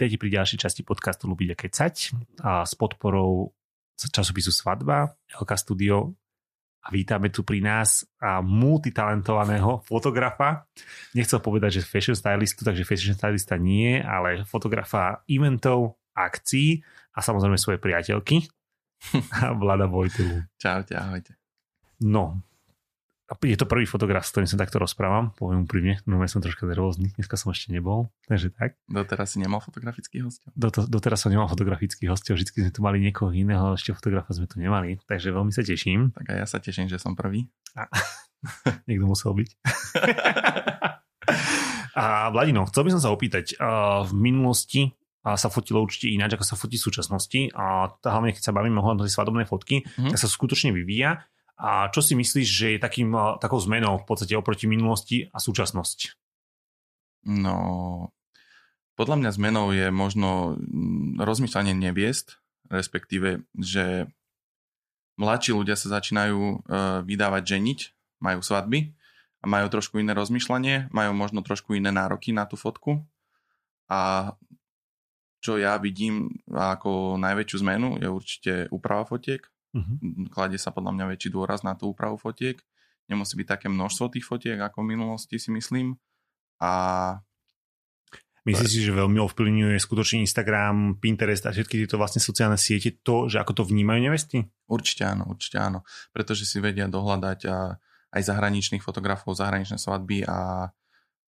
Vítajte pri ďalšej časti podcastu Lubiť a kecať a s podporou časopisu Svadba, LK Studio a vítame tu pri nás a multitalentovaného fotografa. Nechcel povedať, že fashion stylistu, takže fashion stylista nie, ale fotografa eventov, akcií a samozrejme svoje priateľky. Vlada Vojtelu. Čaute, ahojte. No, je to prvý fotograf, s ktorým sa takto rozprávam, poviem úprimne, no ja som troška nervózny, dneska som ešte nebol, takže tak. Doteraz si nemal fotografických hostov? Do, doteraz som nemal fotografických hostov, vždy sme tu mali niekoho iného, ešte fotografa sme tu nemali, takže veľmi sa teším. Tak a ja sa teším, že som prvý. A, niekto musel byť. a Vladino, chcel by som sa opýtať, v minulosti a sa fotilo určite ináč, ako sa fotí v súčasnosti a hlavne keď sa bavíme o tej svadobnej fotky, mm-hmm. tak sa skutočne vyvíja a čo si myslíš, že je takým, takou zmenou v podstate oproti minulosti a súčasnosť? No, podľa mňa zmenou je možno mm, rozmýšľanie neviest, respektíve, že mladší ľudia sa začínajú uh, vydávať ženiť, majú svadby a majú trošku iné rozmýšľanie, majú možno trošku iné nároky na tú fotku a čo ja vidím ako najväčšiu zmenu je určite úprava fotiek, Uh-huh. Kladie sa podľa mňa väčší dôraz na tú úpravu fotiek. Nemusí byť také množstvo tých fotiek, ako v minulosti si myslím. A Myslíš si, že veľmi ovplyvňuje skutočne Instagram, Pinterest a všetky tieto vlastne sociálne siete to, že ako to vnímajú nevesti? Určite áno, určite áno. Pretože si vedia dohľadať aj zahraničných fotografov, zahraničné svadby a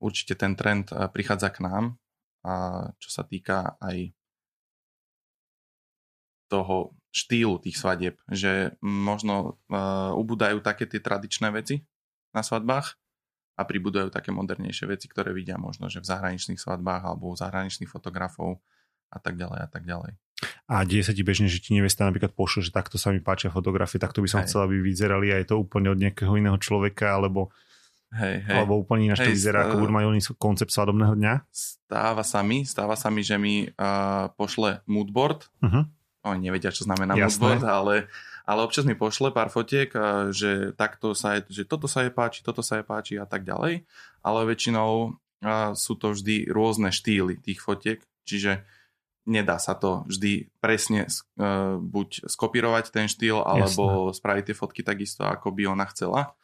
určite ten trend prichádza k nám. A čo sa týka aj toho štýlu tých svadieb, že možno uh, ubúdajú také tie tradičné veci na svadbách a pribúdajú také modernejšie veci, ktoré vidia možno, že v zahraničných svadbách alebo u zahraničných fotografov a tak ďalej a tak ďalej. A deje sa ti bežne, že ti nevesta napríklad pošle, že takto sa mi páčia fotografie, takto by som chcel, aby vyzerali aj to úplne od nejakého iného človeka, alebo, hej, hej. alebo úplne ináč to vyzerá, ako budú mať oni koncept svadobného dňa? Stáva sa mi, stáva sa mi, že mi uh, pošle moodboard, uh-huh oni nevedia, čo znamená moodboard, ale, ale občas mi pošle pár fotiek, že takto sa je, že toto sa je páči, toto sa je páči a tak ďalej, ale väčšinou sú to vždy rôzne štýly tých fotiek, čiže nedá sa to vždy presne buď skopírovať ten štýl, alebo Jasne. spraviť tie fotky takisto, ako by ona chcela,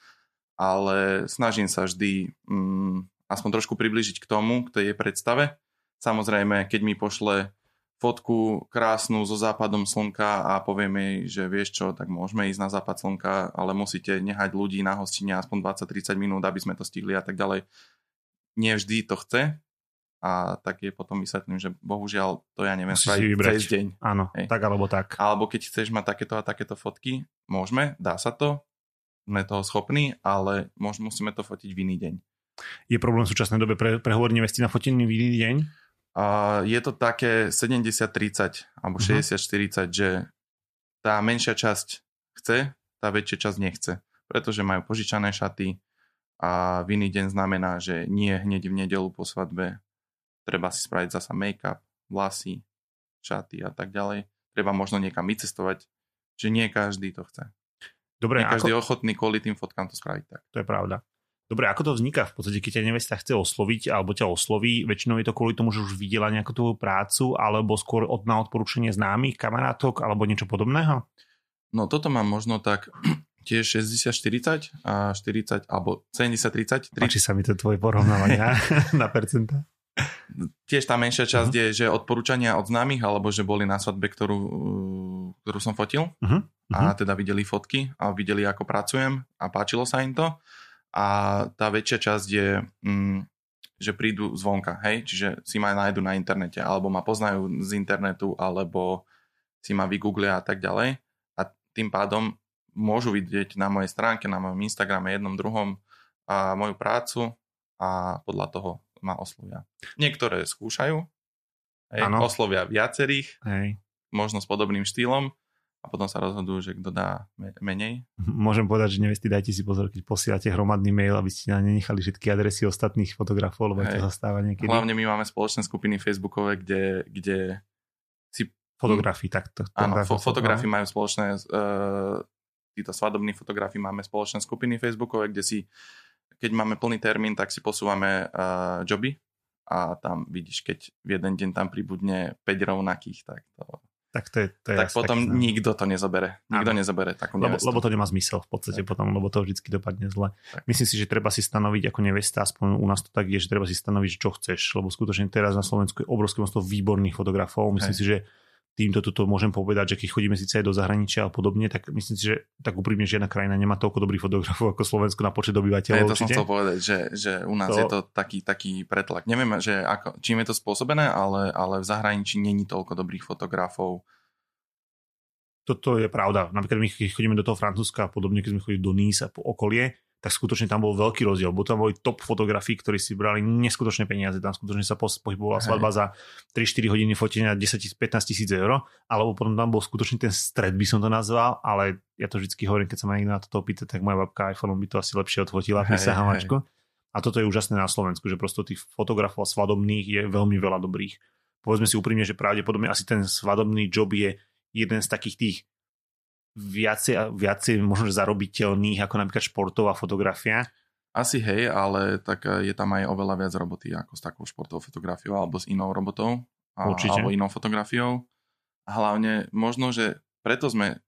ale snažím sa vždy mm, aspoň trošku približiť k tomu, k tej jej predstave. Samozrejme, keď mi pošle fotku krásnu so západom slnka a povieme jej, že vieš čo, tak môžeme ísť na západ slnka, ale musíte nehať ľudí na hostine aspoň 20-30 minút, aby sme to stihli a tak ďalej. Nie vždy to chce a tak je potom vysvetlím, že bohužiaľ to ja neviem spraviť cez deň. Áno, Hej. tak alebo tak. Alebo keď chceš mať takéto a takéto fotky, môžeme, dá sa to, sme toho schopní, ale musíme to fotiť v iný deň. Je problém v súčasnej dobe pre, prehovoriť nevesty na fotení v iný deň? A je to také 70-30 alebo 60-40, uh-huh. že tá menšia časť chce, tá väčšia časť nechce. Pretože majú požičané šaty a v iný deň znamená, že nie hneď v nedelu po svadbe treba si spraviť zasa make-up, vlasy, šaty a tak ďalej. Treba možno niekam vycestovať, že nie každý to chce. Dobre, nie každý ako... ochotný kvôli tým fotkám to spraviť tak. To je pravda. Dobre, ako to vzniká v podstate, keď ťa nevesta chce osloviť alebo ťa osloví, väčšinou je to kvôli tomu, že už videla nejakú tú prácu alebo skôr od, na odporúčanie známych, kamarátok alebo niečo podobného? No toto mám možno tak tiež 60-40 a 40 alebo 70-30. Páči sa mi to tvoje porovnávania na percenta. Tiež tá menšia časť uh-huh. je, že odporúčania od známych alebo že boli na svadbe, ktorú, ktorú som fotil uh-huh. a teda videli fotky a videli, ako pracujem a páčilo sa im to a tá väčšia časť je, mm, že prídu zvonka, hej, čiže si ma nájdu na internete, alebo ma poznajú z internetu, alebo si ma vygooglia a tak ďalej. A tým pádom môžu vidieť na mojej stránke, na mojom Instagrame jednom, druhom a moju prácu a podľa toho ma oslovia. Niektoré skúšajú, hej, oslovia viacerých, hej. možno s podobným štýlom a potom sa rozhodujú, že kto dá menej. Môžem povedať, že nevesti, dajte si pozor, keď posielate hromadný mail, aby ste nenechali všetky adresy ostatných fotografov, lebo Hej. to zastáva niekedy. Hlavne my máme spoločné skupiny facebookové, kde, kde si... Fotografii, takto. Áno, fo- fotografii majú spoločné, uh, títo svadobní fotografii máme spoločné skupiny facebookové, kde si, keď máme plný termín, tak si posúvame uh, joby a tam vidíš, keď v jeden deň tam pribudne 5 rovnakých, tak to... Tak, to je, to je tak potom taký, nikto to nezabere. Nikto ano. nezabere takú lebo, lebo to nemá zmysel v podstate tak. potom, lebo to vždy dopadne zle. Tak. Myslím si, že treba si stanoviť ako nevesta, aspoň u nás to tak je, že treba si stanoviť, čo chceš, lebo skutočne teraz na Slovensku je obrovské množstvo výborných fotografov. Myslím Hej. si, že týmto toto môžem povedať, že keď chodíme síce aj do zahraničia a podobne, tak myslím si, že tak úprimne žiadna krajina nemá toľko dobrých fotografov ako Slovensko na počet obyvateľov. Ja to určite. som chcel povedať, že, že u nás to... je to taký, taký pretlak. Neviem, že ako, čím je to spôsobené, ale, ale v zahraničí není toľko dobrých fotografov. Toto je pravda. Napríklad my, chodíme do toho Francúzska a podobne, keď sme chodili do Nice a po okolie, tak skutočne tam bol veľký rozdiel. Bo tam boli top fotografií, ktorí si brali neskutočné peniaze. Tam skutočne sa pohybovala svadba za 3-4 hodiny fotenia 10-15 tisíc eur, alebo potom tam bol skutočne ten stred, by som to nazval, ale ja to vždy hovorím, keď sa ma niekto na toto pýta, tak moja babka iPhone by to asi lepšie odfotila, prisahamačko. A toto je úžasné na Slovensku, že prosto tých fotografov svadobných je veľmi veľa dobrých. Povedzme si úprimne, že pravdepodobne asi ten svadobný job je jeden z takých tých viacej, viacej možno zarobiteľných ako napríklad športová fotografia. Asi hej, ale tak eh, je tam aj oveľa viac roboty ako s takou športovou fotografiou alebo s inou robotou. A, Určite. Alebo inou fotografiou. A hlavne možno, že preto sme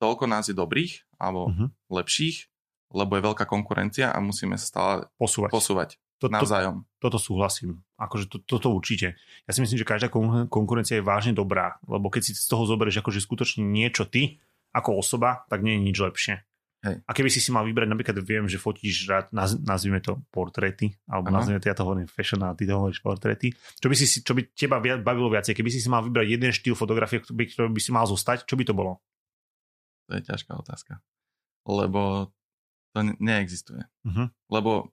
toľko nás je dobrých alebo uh-huh. lepších, lebo je veľká konkurencia a musíme sa stále posúvať. posúvať to, navzájom. To, toto súhlasím. Akože to, toto určite. Ja si myslím, že každá konkurencia je vážne dobrá, lebo keď si z toho zoberieš akože skutočne niečo ty, ako osoba, tak nie je nič lepšie. Hej. A keby si si mal vybrať, napríklad viem, že fotíš rád, naz, nazvime to portréty, alebo Aha. nazvime to, ja to hovorím fashion a ty to hovoríš portréty. Čo by, si, čo by teba bavilo viacej? Keby si si mal vybrať jeden štýl fotografie, ktorý by si mal zostať, čo by to bolo? To je ťažká otázka. Lebo to ne- neexistuje. Uh-huh. Lebo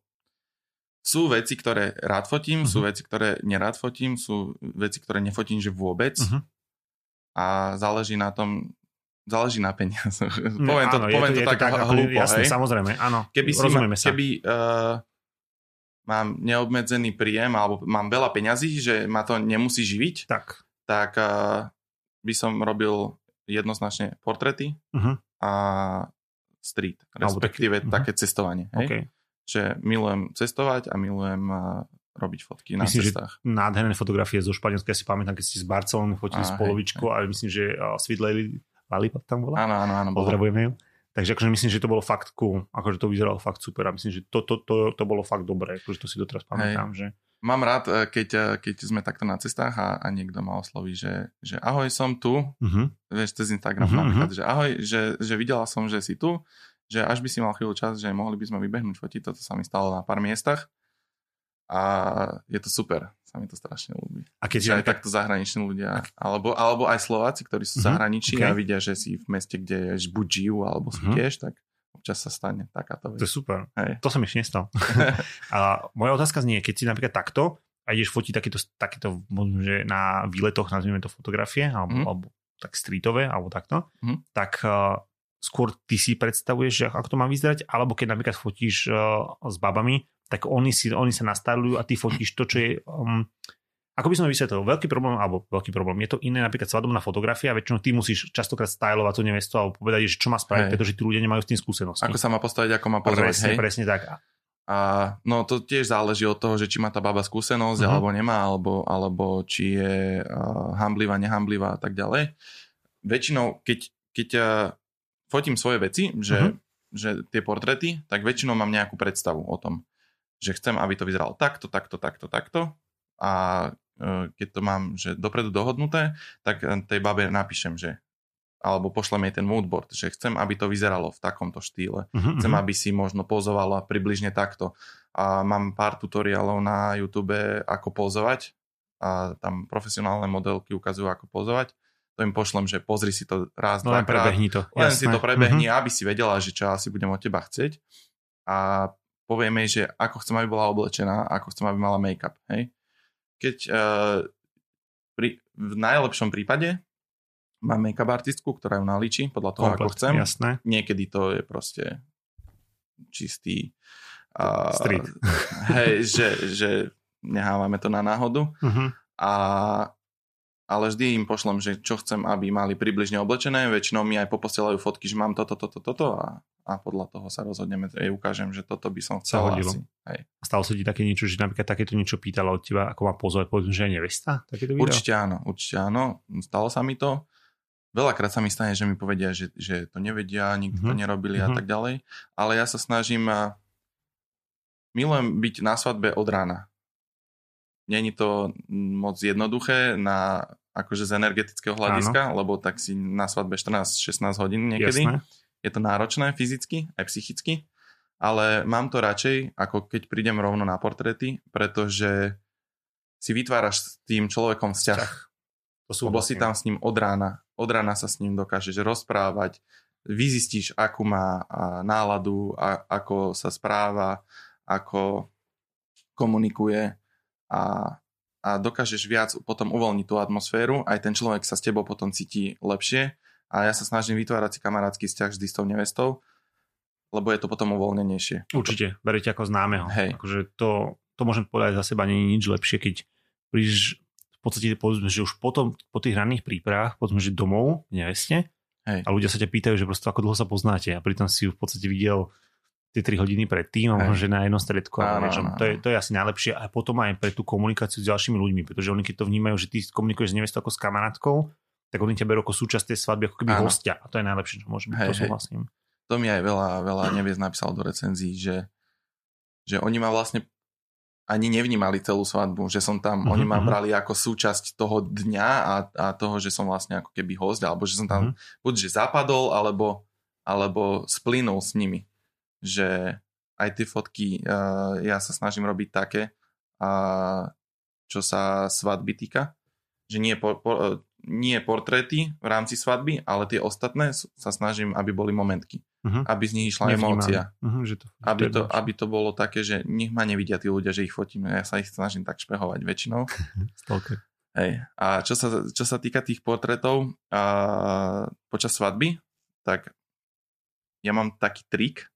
sú veci, ktoré rád fotím, uh-huh. sú veci, ktoré nerád fotím, sú veci, ktoré nefotím, že vôbec. Uh-huh. A záleží na tom, záleží na peniazoch. poviem to, áno, poviem to, to, to tak, tak hlúpo, jasné, hej? samozrejme, áno, keby si ma, sa. Keby uh, mám neobmedzený príjem alebo mám veľa peňazí, že ma to nemusí živiť, tak, tak uh, by som robil jednoznačne portrety uh-huh. a street, respektíve uh-huh. také cestovanie. Hej? Okay. Že milujem cestovať a milujem uh, robiť fotky na myslím, cestách. Že nádherné fotografie zo Španielska si pamätám, keď ste z Barcelony fotili s polovičkou, ale myslím, že uh, Lady Lollipop tam bola. Áno, áno, áno. Pozdravujeme ju. Takže akože myslím, že to bolo fakt cool. Akože to vyzeralo fakt super a myslím, že to, to, to, to bolo fakt dobré. Akože to si doteraz pamätám, Hej. že... Mám rád, e, keď, e, keď sme takto na cestách a, a niekto ma osloví, že, že ahoj, som tu. Uh-huh. Vieš, cez Instagram uh-huh. napríklad, že ahoj, že, že videla som, že si tu, že až by si mal chvíľu čas, že mohli by sme vybehnúť fotiť. Toto sa mi stalo na pár miestach a je to super. Sa mi to strašne ľúbi. A keď aj takto zahraniční ľudia, alebo, alebo aj Slováci, ktorí sú uh-huh. zahraničí okay. a vidia, že si v meste, kde buď žijú, alebo sú uh-huh. tiež, tak občas sa stane takáto vec. To je super. Hej. To sa mi ešte nestal. a moja otázka znie, keď si napríklad takto a ideš fotiť takéto, takéto že na výletoch, nazvime to fotografie, alebo, uh-huh. alebo tak streetové, alebo takto, uh-huh. tak uh, skôr ty si predstavuješ, že ako to má vyzerať, alebo keď napríklad fotíš uh, s babami, tak oni, si, oni sa nastavujú a ty fotíš to, čo je... Um, ako by som to vysvetlil, veľký problém, alebo veľký problém, je to iné napríklad svadobná fotografia, väčšinou ty musíš častokrát stylovať tú nevestu alebo povedať, že čo má spraviť, hej. pretože tí ľudia nemajú s tým skúsenosti. Ako sa má postaviť, ako má pozerať, presne, hej? Presne tak. A no to tiež záleží od toho, že či má tá baba skúsenosť uh-huh. alebo nemá, alebo, alebo či je uh, hamblivá, nehamblivá a tak ďalej. Väčšinou, keď, keď uh, fotím svoje veci, že, uh-huh. že tie portrety, tak väčšinou mám nejakú predstavu o tom že chcem, aby to vyzeralo takto, takto, takto, takto a e, keď to mám že dopredu dohodnuté, tak e, tej babe napíšem, že alebo pošlem jej ten moodboard, že chcem, aby to vyzeralo v takomto štýle. Uh-huh, chcem, aby si možno pozovala približne takto. A mám pár tutoriálov na YouTube, ako pozovať a tam profesionálne modelky ukazujú, ako pozovať. To im pošlem, že pozri si to raz, no, dvakrát. to. Len Jasné. si to prebehni, uh-huh. aby si vedela, že čo asi budem od teba chcieť. A povieme jej, že ako chcem, aby bola oblečená, ako chcem, aby mala make-up. Hej? Keď uh, pri, v najlepšom prípade mám make-up artistku, ktorá ju nalíči podľa toho, Komplet, ako chcem. Jasné. Niekedy to je proste čistý uh, street. Hej, že, že nehávame to na náhodu. Uh-huh. A ale vždy im pošlem, že čo chcem, aby mali približne oblečené. Väčšinou mi aj poposielajú fotky, že mám toto, toto, toto a, a podľa toho sa rozhodneme, jej ukážem, že toto by som chcel asi. Hej. Stalo sa ti také niečo, že napríklad takéto niečo pýtala od teba, ako má pozor, povedzme, že je nevesta? Takéto video? Určite áno, určite áno. Stalo sa mi to. Veľakrát sa mi stane, že mi povedia, že, že to nevedia, nikto mm-hmm. to mhm. nerobili mm-hmm. a mhm. tak ďalej. Ale ja sa snažím, milujem byť na svadbe od rána. Není to moc jednoduché na, akože z energetického hľadiska, Áno. lebo tak si na svadbe 14-16 hodín niekedy. Jasné. Je to náročné fyzicky, aj psychicky, ale mám to radšej, ako keď prídem rovno na portréty, pretože si vytváraš s tým človekom vzťah. Sú lebo si tam s ním od rána. Od rána sa s ním dokážeš rozprávať, vyzistíš, akú má náladu, a, ako sa správa, ako komunikuje a, a dokážeš viac potom uvoľniť tú atmosféru, aj ten človek sa s tebou potom cíti lepšie a ja sa snažím vytvárať si kamarátsky vzťah vždy s tou nevestou, lebo je to potom uvoľnenejšie. Určite, beriete ako známeho. Hej. Akože to, to môžem povedať za seba, nie je nič lepšie, keď prídeš v podstate povedzme, že už potom po tých ranných prípravách, povedzme, že domov, neveste, Hej. a ľudia sa ťa pýtajú, že prosto ako dlho sa poznáte a pritom si ju v podstate videl tie 3 hodiny predtým, a možno, že na jednom stredku. Áno, áno, to, je, to je asi najlepšie a potom aj pre tú komunikáciu s ďalšími ľuďmi, pretože oni keď to vnímajú, že ty komunikuješ s nevestou ako s kamarátkou, tak oni ťa berú ako súčasť tej svadby, ako keby áno. hostia. A to je najlepšie, čo môže byť, hej, to súhlasím. To mi aj veľa, veľa neviez napísal do recenzií, že, že oni ma vlastne ani nevnímali celú svadbu, že som tam, mm-hmm. oni ma mhm. brali ako súčasť toho dňa a, a toho, že som vlastne ako keby host, alebo že som tam mm-hmm. buď že zapadol, alebo, alebo splynul s nimi že aj tie fotky uh, ja sa snažím robiť také, uh, čo sa svadby týka, že nie, po, po, uh, nie portréty v rámci svadby, ale tie ostatné sa snažím, aby boli momentky. Uh-huh. Aby z nich išla Nevnímam. emócia. Uh-huh, že to, aby, to, aby to bolo také, že nech ma nevidia tí ľudia, že ich fotím. Ja sa ich snažím tak špehovať väčšinou. Hej. A čo sa, čo sa týka tých portrétov a, počas svadby, tak ja mám taký trik,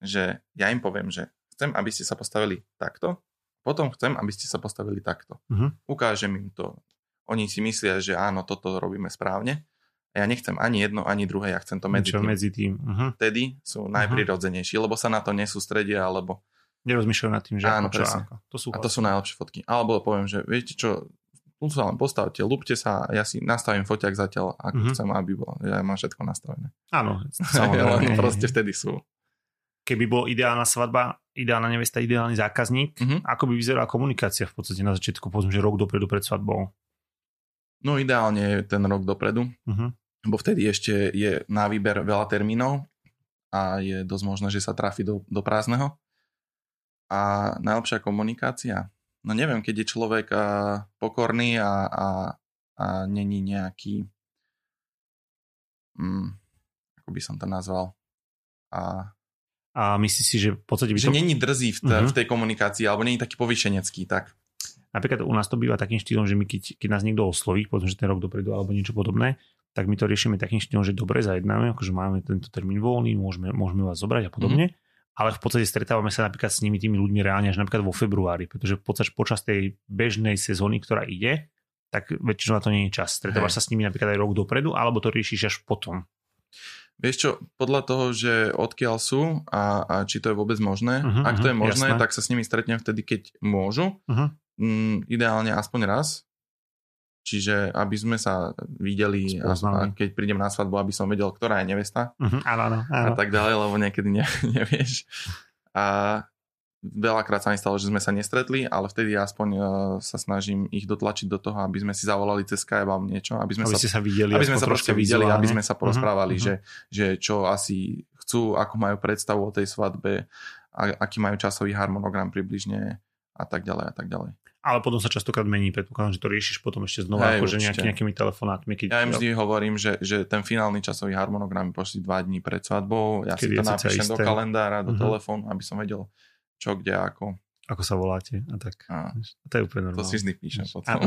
že ja im poviem, že chcem, aby ste sa postavili takto, potom chcem, aby ste sa postavili takto. Uh-huh. Ukážem im to. Oni si myslia, že áno, toto robíme správne. A ja nechcem ani jedno, ani druhé, ja chcem to medzi tým. medzi tým. Uh-huh. Vtedy sú najprirodzenejší, lebo sa na to nesústredia, alebo... Nerozmýšľajú nad tým, že áno, ako, čo, ako. To sú a to sú najlepšie fotky. Alebo poviem, že viete čo, tu sa len postavte, lúpte sa ja si nastavím foťak zatiaľ, ako uh-huh. chcem, aby bolo. Ja mám všetko nastavené. Áno, samozrejme. proste vtedy sú keby bol ideálna svadba, ideálna nevesta, ideálny zákazník, mm-hmm. ako by vyzerala komunikácia v podstate na začiatku, povedzme, že rok dopredu pred svadbou? No ideálne ten rok dopredu, mm-hmm. lebo vtedy ešte je na výber veľa termínov a je dosť možné, že sa trafi do, do prázdneho. A najlepšia komunikácia? No neviem, keď je človek a, pokorný a, a, a není nejaký, mm, ako by som to nazval, a a myslíš si, že v podstate by že to... není drzý v, t- uh-huh. v tej komunikácii, alebo není taký povyšenecký, tak. Napríklad u nás to býva takým štýlom, že my keď, keď nás niekto osloví, povedzme, že ten rok dopredu alebo niečo podobné, tak my to riešime takým štýlom, že dobre zajednáme, akože máme tento termín voľný, môžeme, môžeme vás zobrať a podobne. Uh-huh. Ale v podstate stretávame sa napríklad s nimi tými ľuďmi reálne až napríklad vo februári, pretože v podstate počas tej bežnej sezóny, ktorá ide, tak väčšinou na to nie je čas. Stretávaš hey. sa s nimi napríklad aj rok dopredu, alebo to riešiš až potom. Vieš čo, podľa toho, že odkiaľ sú a, a či to je vôbec možné, uh-huh, ak to je možné, jasné. tak sa s nimi stretnem vtedy, keď môžu. Uh-huh. Mm, ideálne aspoň raz. Čiže aby sme sa videli a, a keď prídem na svadbu, aby som vedel, ktorá je nevesta. Uh-huh, áno, áno, áno. A tak ďalej, lebo niekedy ne, nevieš. A veľakrát sa mi stalo, že sme sa nestretli, ale vtedy aspoň uh, sa snažím ich dotlačiť do toho, aby sme si zavolali cez Skype alebo niečo, aby sme aby sa, sa videli, aby sme sa proste videli, aby sme sa porozprávali, uh-huh, uh-huh. Že, že čo asi chcú, ako majú predstavu o tej svadbe, a, aký majú časový harmonogram približne a tak ďalej a tak ďalej. Ale potom sa častokrát mení, predpokladám, že to riešiš potom ešte znova, Hej, akože nejaký, nejakými telefonátmi. Keď... Ja im vždy hovorím, že, že ten finálny časový harmonogram pošli dva dní pred svadbou, ja Kedy si to napíšem do kalendára, do uh-huh. telefónu, aby som vedel, čo, kde, ako. Ako sa voláte a tak. A, a to je úplne normálne. To si píšem potom.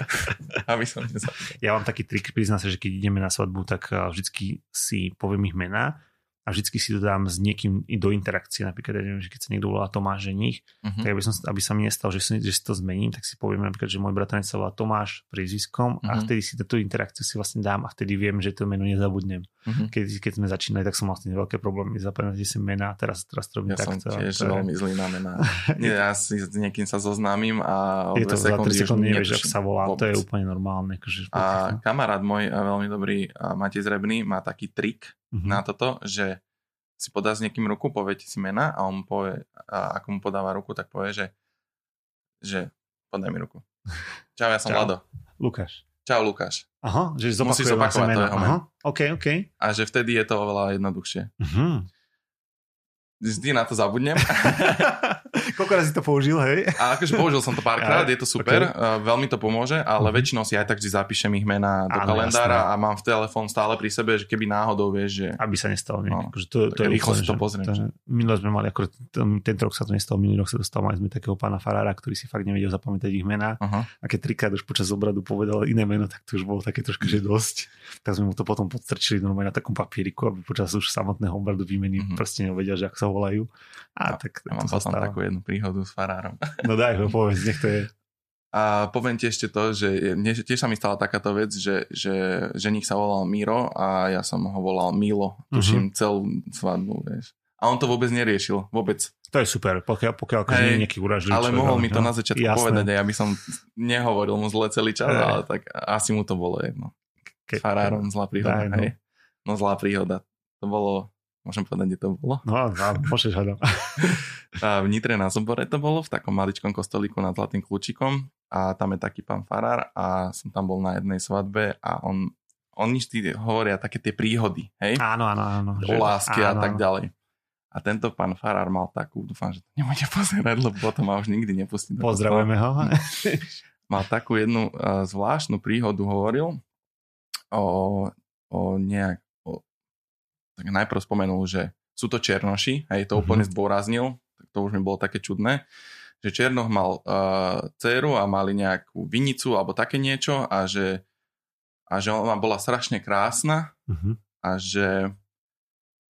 Aby som Ja mám taký trik, priznám sa, že keď ideme na svadbu, tak vždycky si poviem ich mená a vždycky si to dám s niekým i do interakcie. Napríklad, ja neviem, že keď sa niekto volá Tomáš ženích, uh-huh. tak aby, som, aby sa mi nestalo, že si, že si to zmením, tak si poviem napríklad, že môj bratranec sa volá Tomáš prízviskom uh-huh. a mhm. vtedy si tú interakciu si vlastne dám a vtedy viem, že to meno nezabudnem. Uh-huh. Keď, keď sme začínali, tak som mal vlastne veľké problémy zapamätať si mená, teraz, teraz to robím ja takto. Ja som tiež veľmi zlý na mená. Ja si s niekým sa zoznámim a je to za 3 sekundy nevieš, ako sa volá, vôbec. to je úplne normálne. Akože a kamarát môj, veľmi dobrý Matej Zrebný, má taký trik uh-huh. na toto, že si podá s niekým ruku, poviete si mena a on povie, a ako mu podáva ruku, tak povie, že, že podaj mi ruku. Čau, ja som Čau. Lado. Lukáš. Čau, Lukáš. Aha, že Musíš zopakovať to jeho meno. OK, OK. A že vtedy je to oveľa jednoduchšie. Uh-huh vždy na to zabudnem. Koľko razy to použil, hej? A akože použil som to párkrát, je to super, okay. uh, veľmi to pomôže, ale mm-hmm. väčšinou si aj tak vždy zapíšem ich mená do Áno, kalendára jasné. a mám v telefón stále pri sebe, že keby náhodou vieš, že... Aby sa nestalo. No, akože to, to je rýchlo si to pozriem. To, minulé sme mali, ako tento rok sa to nestalo, minulý rok sa to stalo, mali sme takého pána Farára, ktorý si fakt nevedel zapamätať ich mená uh-huh. a keď trikrát už počas obradu povedal iné meno, tak to už bolo také trošku, že dosť. Tak sme mu to potom podstrčili normálne na takom papieriku, aby počas už samotného obradu výmeny uh-huh. proste nevedia, že ako sa volajú. A, no, tak ja mám potom takú jednu príhodu s farárom. No daj ho, povedz, nech to je. A poviem ti ešte to, že mne, tiež sa mi stala takáto vec, že, že ženich sa volal Miro a ja som ho volal Milo. Tuším uh-huh. celú svadbu, vieš. A on to vôbec neriešil, vôbec. To je super, pokiaľ, pokiaľ akože hey, nie je nejaký uražlivý Ale mohol mi to no? na začiatku Jasné. povedať ja by som nehovoril mu zle celý čas, hey. ale tak asi mu to bolo jedno. Ke, farárom zlá príhoda, daj, no. hej. No zlá príhoda. To bolo Môžem povedať, kde to bolo? No, no môžeš hľadať. v Nitre na Zobore to bolo, v takom maličkom kostolíku nad Zlatým kľúčikom a tam je taký pán Farár a som tam bol na jednej svadbe a on, oni vždy hovoria také tie príhody, hej? Áno, áno, áno. O lásky áno, a tak ďalej. A tento pán Farár mal takú, dúfam, že to nebude pozerať, lebo potom ma už nikdy nepustí. Pozdravujeme ho. mal takú jednu uh, zvláštnu príhodu, hovoril o, o nejak, tak najprv spomenul, že sú to Černoši, a je to mm-hmm. úplne zdôraznil, tak to už mi bolo také čudné, že Černoch mal uh, dceru a mali nejakú vinicu alebo také niečo a že, a že ona bola strašne krásna mm-hmm. a že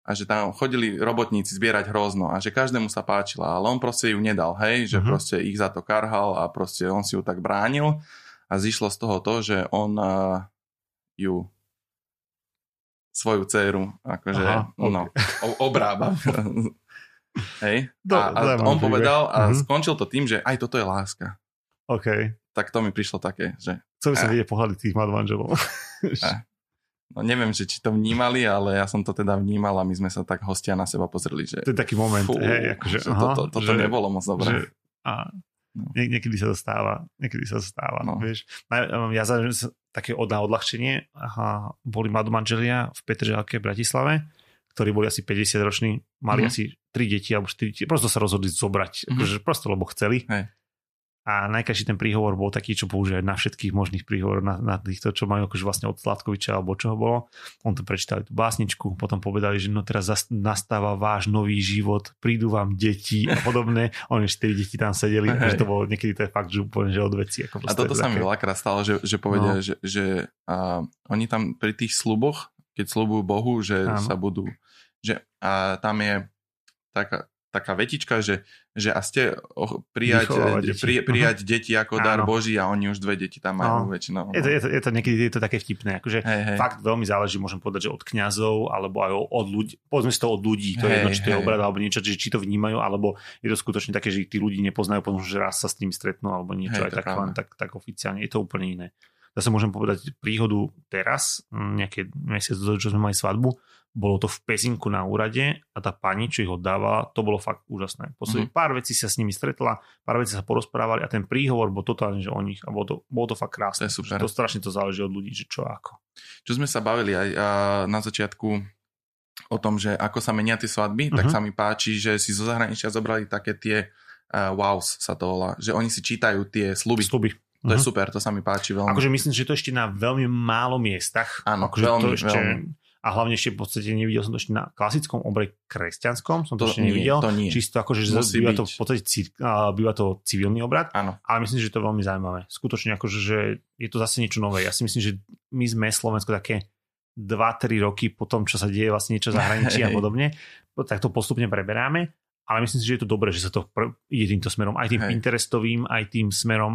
a že tam chodili robotníci zbierať hrozno a že každému sa páčila, ale on proste ju nedal, hej, že mm-hmm. proste ich za to karhal a proste on si ju tak bránil a zišlo z toho to, že on uh, ju svoju dceru, akože, Aha, okay. no, obrába. Hej? Do, a, a on povedal a uh-huh. skončil to tým, že aj toto je láska. OK. Tak to mi prišlo také, že... Chcel by som vidieť pohľady tých manželov. no neviem, že či to vnímali, ale ja som to teda vnímal a my sme sa tak hostia na seba pozreli, že... To je taký moment, fú, hej, akože, že aha, toto, toto že, nebolo moc dobré. Že, a, no. Nie, niekedy sa to stáva, niekedy sa to stáva, no. vieš. Ja za, také od, na odľahčenie aha, boli mladú manželia v Petržalke v Bratislave, ktorí boli asi 50 roční, mali mm. asi 3 deti alebo 4 deti, prosto sa rozhodli zobrať, mm. akože prosto lebo chceli. Hej. A najkrajší ten príhovor bol taký, čo používajú na všetkých možných príhovor, na, na týchto, čo majú akože vlastne od Sladkoviča alebo čoho bolo. On to prečítali tú básničku, potom povedali, že no teraz nastáva váš nový život, prídu vám deti a podobné. Oni štyri deti tam sedeli, že to bolo niekedy to je fakt, že úplne že od veci. Ako a toto sa mi veľakrát stalo, že, že povedia, no. že, že a, oni tam pri tých sluboch, keď slubujú Bohu, že Áno. sa budú, že a tam je taká, taká vetička, že, že a ste prijať, deti. pri, prijať uh-huh. deti ako Áno. dar Boží a oni už dve deti tam majú no. väčšinou. Je to, je, to, je to niekedy je to také vtipné, akože hej, hej. fakt veľmi záleží, môžem povedať, že od kňazov alebo aj od ľudí, povedzme si to od ľudí, to hej, je jedno, či to je obrad alebo niečo, či, či to vnímajú, alebo je to skutočne také, že tí ľudí nepoznajú, potom, že raz sa s nimi stretnú alebo niečo hej, aj tak, len, tak, tak oficiálne, je to úplne iné. Zase môžem povedať príhodu teraz, nejaké mesiac, čo sme mali svadbu, bolo to v Pezinku na úrade a tá pani, čo ich oddávala, to bolo fakt úžasné. Posledný mm-hmm. pár vecí sa s nimi stretla, pár vecí sa porozprávali a ten príhovor bol totálne, že o nich a bolo to, bolo to fakt krásne. To, je super. to strašne to záleží od ľudí, že čo ako. Čo sme sa bavili aj na začiatku o tom, že ako sa menia tie svadby, mm-hmm. tak mhm. sa mi páči, že si zo zahraničia zobrali také tie uh, wows sa to volá, že oni si čítajú tie sluby. Sluby. To uh-huh. je mhm. super, to sa mi páči veľmi. Akože myslím, že to ešte na veľmi málo miestach. Áno, akože veľmi, to ešte, veľmi a hlavne ešte v podstate nevidel som to ešte na klasickom obre kresťanskom, som to, to ešte nevidel. Nie, to nie. Čisto ako, že Musí býva byť. to v podstate býva to civilný obrad, Áno. ale myslím, že to je veľmi zaujímavé. Skutočne akože, že je to zase niečo nové. Ja si myslím, že my sme Slovensko také 2-3 roky po tom, čo sa deje vlastne niečo zahraničí a podobne, tak to postupne preberáme. Ale myslím si, že je to dobré, že sa to ide týmto smerom. Aj tým Hej. Pinterestovým, aj tým smerom,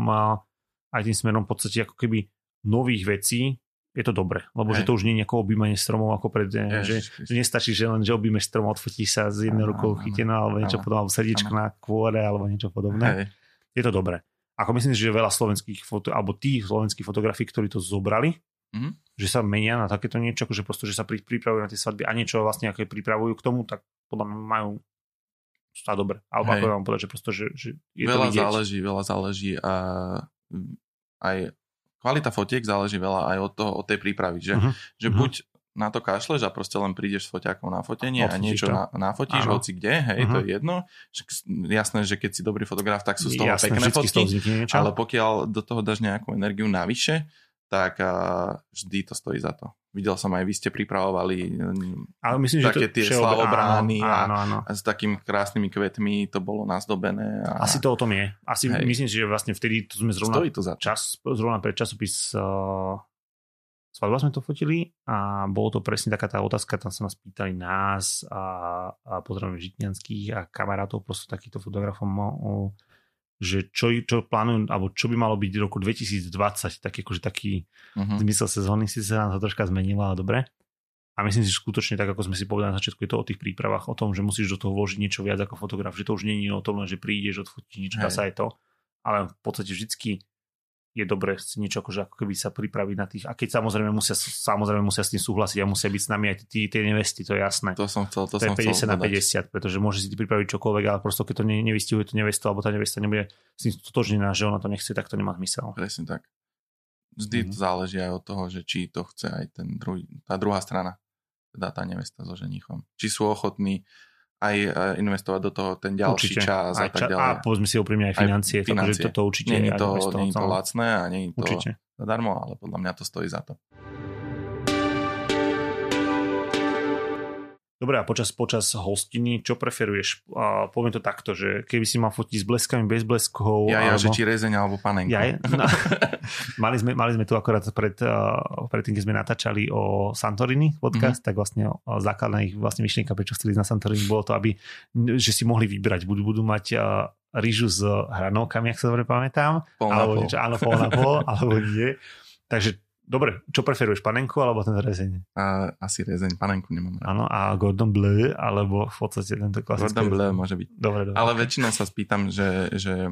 aj tým smerom v podstate ako keby nových vecí, je to dobre, lebo Hej. že to už nie je nejaké objímanie stromov ako pred, Ježiš, že, že nestačí, že len, že objímeš strom, odfotí sa z jednou rukou chytená, alebo niečo podobné, alebo srdiečko na kôre, alebo niečo podobné. Hej. Je to dobré. Ako myslím si, že veľa slovenských foto, alebo tých slovenských fotografií, ktorí to zobrali, mm-hmm. že sa menia na takéto niečo, akože prosto, že sa pripravujú na tie svadby a niečo vlastne aké pripravujú k tomu, tak podľa mňa majú sa dobre. Alebo Hej. ako vám povedať, že prosto, že, že je veľa to záleží, veľa záleží a aj kvalita fotiek záleží veľa aj od, toho, od tej prípravy, že, uh-huh. že uh-huh. buď na to kašleš a proste len prídeš s foťákom na fotenie Odfotíš a niečo to. na, nafotíš, Áno. hoci kde, hej, uh-huh. to je jedno. Jasné, že keď si dobrý fotograf, tak sú z toho Jasné, pekné fotky, ale pokiaľ do toho dáš nejakú energiu navyše, tak vždy to stojí za to. Videl som aj, vy ste pripravovali Ale myslím, také že to tie slavobrány a, áno, áno. a s takými krásnymi kvetmi to bolo nazdobené. A... Asi to o tom je. Asi Hej. myslím si, že vlastne vtedy to sme zrovna, stojí to za to. Čas, zrovna pre časopis uh, svadba sme to fotili a bolo to presne taká tá otázka, tam sa nás pýtali nás a, a pozdravujem žitňanských a kamarátov, prosto takýchto fotografom o, o že čo, čo plánujú, alebo čo by malo byť v roku 2020, tak akože taký uh-huh. zmysel sezóny si sa nám to troška zmenila, ale dobre. A myslím si, že skutočne tak, ako sme si povedali na začiatku, je to o tých prípravách, o tom, že musíš do toho vložiť niečo viac ako fotograf, že to už nie je o tom, že prídeš, odfotíš niečo, sa aj to, ale v podstate vždycky je dobré si niečo akože ako keby sa pripraviť na tých. A keď samozrejme musia, samozrejme musia s tým súhlasiť a musia byť s nami aj tie, tie nevesty, to je jasné. To som chcel, to, to som je 50 na 50, pretože môže si pripraviť čokoľvek, ale prosto keď to ne, nevystihuje tú nevestu, alebo tá nevesta nebude s tým totožnená, že ona to nechce, tak to nemá zmysel. Presne tak. Vždy mm-hmm. to záleží aj od toho, že či to chce aj ten druhý, tá druhá strana, teda tá nevesta so ženichom. Či sú ochotní aj e, investovať do toho ten ďalší určite. čas aj a tak ďalej. A povedzme si úprimne aj financie, aj financie. Takže toto určite nie je to, nie je to lacné a nie je to určite. zadarmo, ale podľa mňa to stojí za to. Dobre, a počas, počas hostiny, čo preferuješ? Uh, poviem to takto, že keby si mal fotiť s bleskami, bez bleskov... Ja, ja, alebo... že či rezeň alebo panenku. Ja, no, mali, sme, mali sme tu akorát pred, uh, pred tým, keď sme natáčali o Santorini podcast, mm-hmm. tak vlastne uh, základná ich vlastne myšlienka, prečo chceli ísť na Santorini, bolo to, aby že si mohli vybrať. Budú, budú mať uh, rýžu s hranolkami, ak sa dobre pamätám. Pol alebo niečo, áno, pol na pol, alebo nie. Takže Dobre, čo preferuješ, panenku alebo ten rezeň? A, asi rezeň, panenku nemám rád. Áno, a Gordon Bleu, alebo v podstate tento klasický... Gordon Bleu môže byť. Dobre, dobre. Ale väčšinou sa spýtam, že, že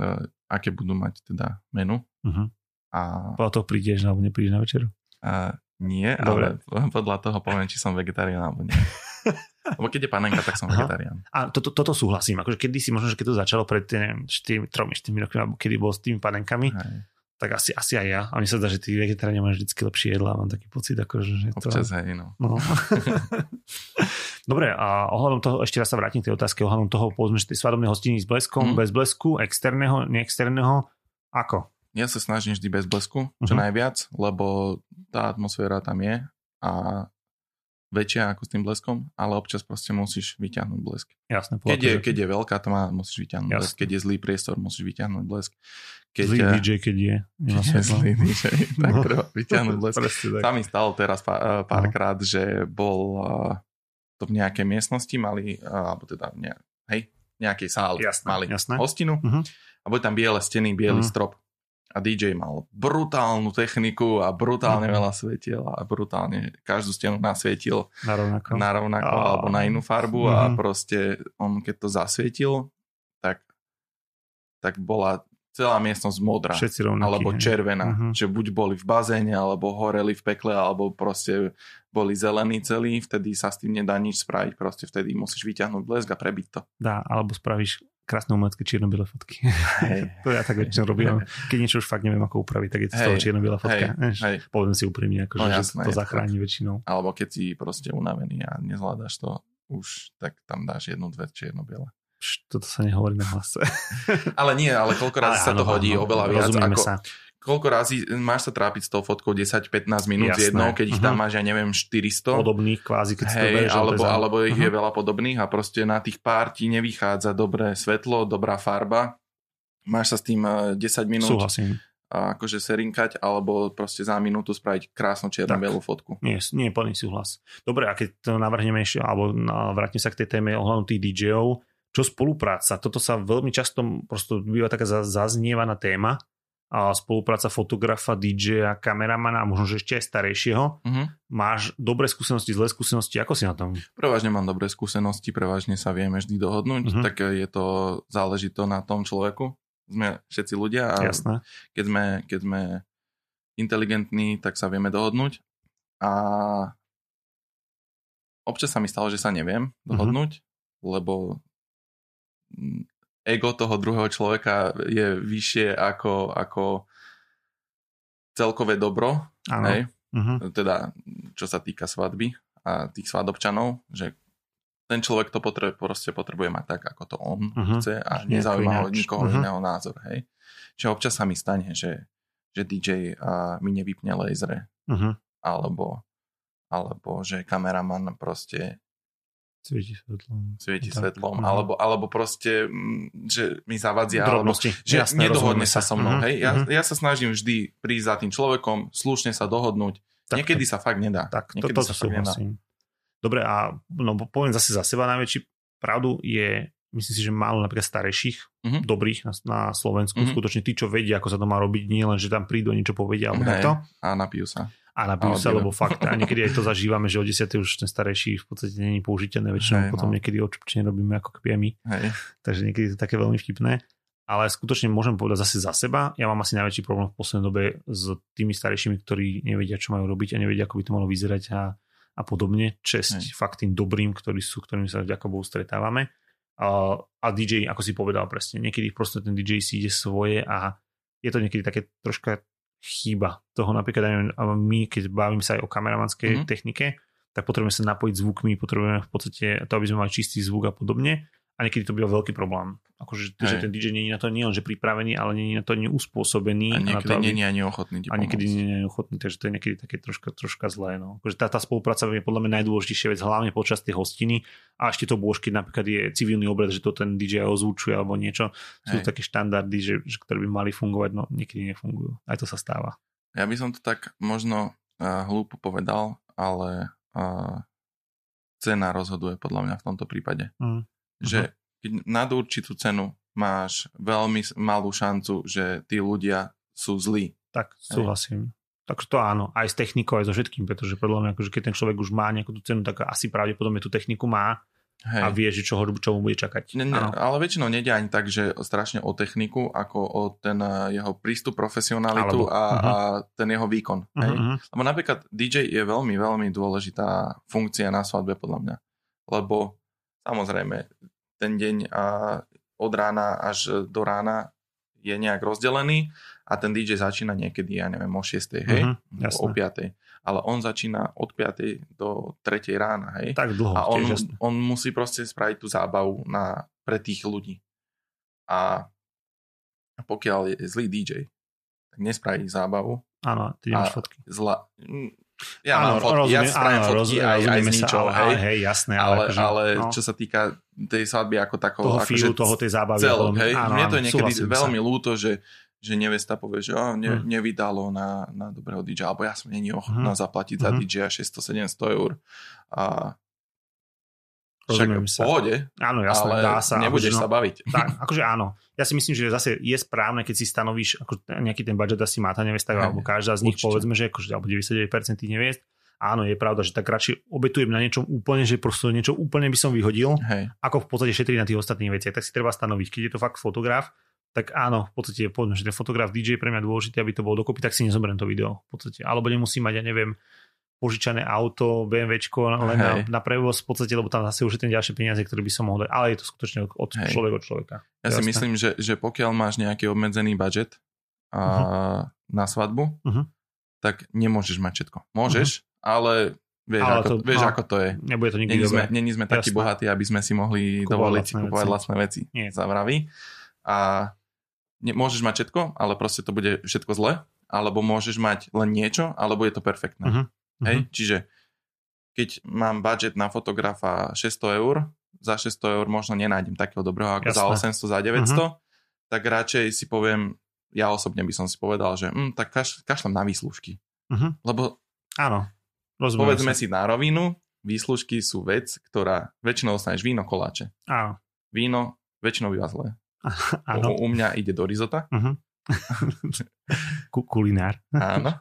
uh, aké budú mať teda menu. Uh-huh. A... Podľa toho prídeš alebo neprídeš na večeru? Uh, nie, dobre. ale podľa toho poviem, či som vegetarián alebo nie. Lebo keď je panenka, tak som Aha. vegetarián. A to, to, toto súhlasím. Akože kedy si, možno, že keď to začalo pred 4, 4 4 rokmi, alebo kedy bol s tými panenkami, Aj tak asi, asi aj ja. A mne sa zdá, že tí vegetariáni majú vždy lepšie jedlá. Mám taký pocit, ako, že to... Občas hej, no. no. Dobre, a ohľadom toho, ešte raz sa vrátim k tej otázke, ohľadom toho, povedzme, že tej svadobnej hostiny s bleskom, mm. bez blesku, externého, neexterného, ako? Ja sa snažím vždy bez blesku, čo uh-huh. najviac, lebo tá atmosféra tam je a väčšia ako s tým bleskom, ale občas proste musíš vyťahnuť blesk. Jasne, keď, je, keď je veľká tma, musíš vyťahnuť Jasne. blesk. Keď je zlý priestor, musíš vyťahnuť blesk. Keď, zlý DJ, keď je. Keď je zlý DJ, tak no. treba vyťahnuť blesk. Sa mi stalo teraz pár, eh, párkrát, no. že bol uh, to v nejakej miestnosti, mali, uh, alebo teda ne, hej, nejakej sále, jasné, mali jasné. hostinu uh-huh. a boli tam biele steny, biely uh-huh. strop a DJ mal brutálnu techniku a brutálne veľa svetiel a brutálne každú stenu nasvietil na rovnako, na rovnako oh. alebo na inú farbu mm-hmm. a mhm. proste on keď to zasvietil, tak, tak bola celá miestnosť modrá rovnaký, alebo červená, mm-hmm. že buď boli v bazéne, alebo horeli v pekle, alebo proste boli zelení celí, vtedy sa s tým nedá nič spraviť, proste vtedy musíš vyťahnuť blesk a prebiť to. Dá, alebo spravíš krásne umelecké čierno-biele fotky. Hey. to ja tak väčšinou robím. Keď niečo už fakt neviem, ako upraviť, tak je to hey. z toho čierno-biela fotka. Hey. Hey. Poviem si úprimne, ako, no, že jasné, to zachráni tak. väčšinou. Alebo keď si proste unavený a nezvládaš to už, tak tam dáš jednu, dve čierno-biele. Toto sa nehovorí na hlase. ale nie, ale koľko razy sa to hodí áno, oveľa viac. Ako, sa koľko razy máš sa trápiť s tou fotkou 10-15 minút Jasné. jednou, keď ich tam mhm. máš, ja neviem, 400. Podobných kvázi, keď Hej, to alebo, alebo ich uh-huh. je veľa podobných a proste na tých pár ti nevychádza dobré svetlo, dobrá farba. Máš sa s tým 10 eh, minút Súhlasím. akože serinkať, alebo proste za minútu spraviť krásnu čierno-bielú fotku. Nie, nie plný súhlas. Dobre, a keď to navrhneme ešte, alebo vrátim sa k tej téme ohľadom tých DJov, čo spolupráca? Toto sa veľmi často prosto býva taká zaznievaná téma, a spolupráca fotografa, DJ a kameramana a možno, že ešte aj starejšieho. Uh-huh. Máš dobré skúsenosti, zlé skúsenosti, ako si na tom? Prevažne mám dobré skúsenosti, prevažne sa vieme vždy dohodnúť, uh-huh. tak je to záleží to na tom človeku. Sme všetci ľudia a Jasné. Keď, sme, keď sme inteligentní, tak sa vieme dohodnúť a občas sa mi stalo, že sa neviem dohodnúť, uh-huh. lebo ego toho druhého človeka je vyššie ako, ako celkové dobro. Hej? Uh-huh. Teda, čo sa týka svadby a tých svadobčanov, že ten človek to potrebuje, proste potrebuje mať tak, ako to on uh-huh. chce a nezaujíma ho nikoho uh-huh. iného názor. Hej? Čiže občas sa mi stane, že, že DJ a mi nevypne lasery. Uh-huh. Alebo, alebo že kameraman proste Svieti svetlom. Svieti tak, svetlom, uh-huh. alebo, alebo proste, mm, že mi zavadzia, alebo že Jasné, nedohodne sa so mnou. Uh-huh. Hej? Ja, uh-huh. ja sa snažím vždy prísť za tým človekom, slušne sa dohodnúť. Tak, Niekedy sa fakt nedá. Tak, Niekedy to, to sa fakt nedá. Dobre, a no, poviem zase za seba, najväčší pravdu je, myslím si, že málo napríklad starejších, uh-huh. dobrých na, na Slovensku, uh-huh. skutočne tí, čo vedia, ako sa to má robiť, nie len, že tam prídu niečo povedia, alebo takto. A napijú sa a napijú sa, lebo fakt, a niekedy aj to zažívame, že o 10. už ten starejší v podstate není použiteľné, väčšinou Hej, potom no. niekedy očupčne robíme ako my. Hej. Takže niekedy je to také veľmi vtipné. Ale skutočne môžem povedať zase za seba. Ja mám asi najväčší problém v poslednej dobe s tými starejšími, ktorí nevedia, čo majú robiť a nevedia, ako by to malo vyzerať a, a podobne. Česť Hej. fakt tým dobrým, ktorí sú, ktorými sa vďaka Bohu stretávame. A, a DJ, ako si povedal presne, niekedy proste ten DJ si ide svoje a je to niekedy také troška chýba toho napríklad aj my, keď bavím sa aj o kameramanskej mm-hmm. technike, tak potrebujeme sa napojiť zvukmi, potrebujeme v podstate to, aby sme mali čistý zvuk a podobne a niekedy to býva veľký problém. Akože že ten DJ nie je na to nie len, že pripravený, ale nie je na to ani uspôsobený. A niekedy nie je ani ochotný A niekedy nie je ani ochotný, takže to je niekedy také troška, troška zlé. No. Akože tá, tá spolupráca je podľa mňa najdôležitejšia vec, hlavne počas tej hostiny. A ešte to bôž, keď napríklad je civilný obrad, že to ten DJ ozvučuje alebo niečo. Sú Hej. také štandardy, že, že, ktoré by mali fungovať, no niekedy nefungujú. Aj to sa stáva. Ja by som to tak možno uh, hlúpo povedal, ale uh, cena rozhoduje podľa mňa v tomto prípade. Mm že keď nad určitú cenu máš veľmi malú šancu, že tí ľudia sú zlí. Tak, súhlasím. Takže to áno, aj s technikou, aj so všetkým, pretože podľa mňa, akože keď ten človek už má nejakú tú cenu, tak asi pravdepodobne tú techniku má Hej. a vie, že čo, ho, čo mu bude čakať. Ne, ne, ale väčšinou nejde ani tak, že strašne o techniku, ako o ten eh, jeho prístup, profesionalitu Alebo, a, uh-huh. a ten jeho výkon. Uh-huh. Hej? Mhm. Lebo napríklad DJ je veľmi, veľmi dôležitá funkcia na svadbe, podľa mňa. Lebo samozrejme, ten deň od rána až do rána je nejak rozdelený a ten DJ začína niekedy, ja neviem, o 6. hej, uh-huh, o 5. Ale on začína od 5. do 3. rána, hej. Tak dlho. A on, on musí proste spraviť tú zábavu na, pre tých ľudí. A pokiaľ je zlý DJ, tak nespraví zábavu. Áno, ty máš fotky. Zla, ja áno, mám fotky, rozumiem, ja spravím áno, fotky roz, aj, aj z ničoho, hej. Hej, jasné. Ale, ale, akože, ale no. čo sa týka tej svadby ako takého... Toho akože, toho tej zábavy. Celok, hej. Áno, Mne to je niekedy veľmi sa. ľúto, že, že nevesta povie, že oh, ne, hmm. nevydalo na, na dobrého DJ, alebo ja som není ochotná hmm. zaplatiť hmm. za DJ 600-700 eur. A však v pohode, áno, jasné, ale dá sa, nebudeš akože, sa baviť. Tak, akože áno. Ja si myslím, že zase je správne, keď si stanovíš, ako nejaký ten budget asi má tá alebo každá z nich, Určite. povedzme, že akože, alebo 99% tých neviest, áno, je pravda, že tak radšej obetujem na niečom úplne, že proste niečo úplne by som vyhodil, Hej. ako v podstate šetriť na tých ostatných veciach. Tak si treba stanoviť, keď je to fakt fotograf, tak áno, v podstate povedzme, že ten fotograf DJ je pre mňa dôležité, aby to bolo dokopy, tak si nezoberiem to video. V podstate. Alebo nemusí mať, ja neviem, požičané auto, BMWčko len na, na prevoz v podstate, lebo tam zase už je ten ďalšie peniaze, ktoré by som mohol dať. Ale je to skutočne od Hej. človeka od človeka. Ja Jasné. si myslím, že, že pokiaľ máš nejaký obmedzený budget a, uh-huh. na svadbu, uh-huh. tak nemôžeš mať všetko. Môžeš, uh-huh. ale vieš, ale ako, to, vieš no, ako to je. Nebude to nikdy není sme, není sme takí bohatí, aby sme si mohli Kupovať dovoliť vlastné kupovať veci. vlastné veci. Nie. Zavraví. A ne, môžeš mať všetko, ale proste to bude všetko zle. Alebo môžeš mať len niečo, alebo je to perfektné. Uh-huh. Hej? Uh-huh. Čiže keď mám budget na fotografa 600 eur, za 600 eur možno nenájdem takého dobrého ako Jasné. za 800, za 900, uh-huh. tak radšej si poviem, ja osobne by som si povedal, že hm, tak kaš, kašlem na výslužky. Uh-huh. Lebo Áno, povedzme sa. si na rovinu, výslužky sú vec, ktorá väčšinou dostaneš víno, koláče. Áno. Víno väčšinou býva zlé. Áno. U, u mňa ide do rizota. Uh-huh. Kulinár. Áno.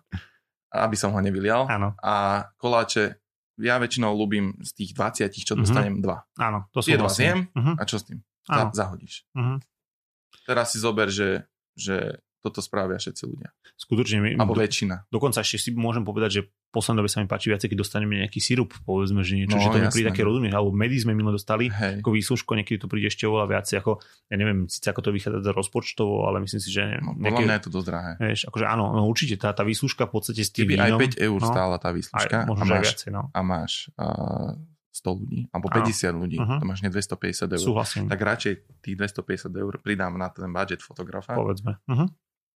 Aby som ho nevylial. Áno. A koláče ja väčšinou ľúbim z tých 20, čo mhm. dostanem uh-huh. dva. Áno, to sú Tie dva zjem uh-huh. a čo s tým? Za, zahodíš. Uh-huh. Teraz si zober, že, že toto spravia všetci ľudia. Skutočne. My, Alebo do, väčšina. Dokonca ešte si môžem povedať, že v poslednej dobe sa mi páči viacej, keď dostaneme nejaký sirup, povedzme, že niečo, no, že to mi príde také rozumieš, alebo medy sme milo dostali, Hej. ako výslužko, niekedy to príde ešte oveľa viacej, ako, ja neviem, síce ako to vychádza rozpočtovo, ale myslím si, že... No, nejaké, mňa je to dosť drahé. Vieš, akože áno, no, určite, tá, tá výslužka v podstate s tým vínom, aj 5 eur no, stála tá výslužka aj, a máš, viacej, no. a máš uh, 100 ľudí, alebo 50 Áno. ľudí, uh-huh. to máš ne 250 eur. Súhlasím. Tak radšej tých 250 eur pridám na ten budget fotografa. Povedzme. Uh-huh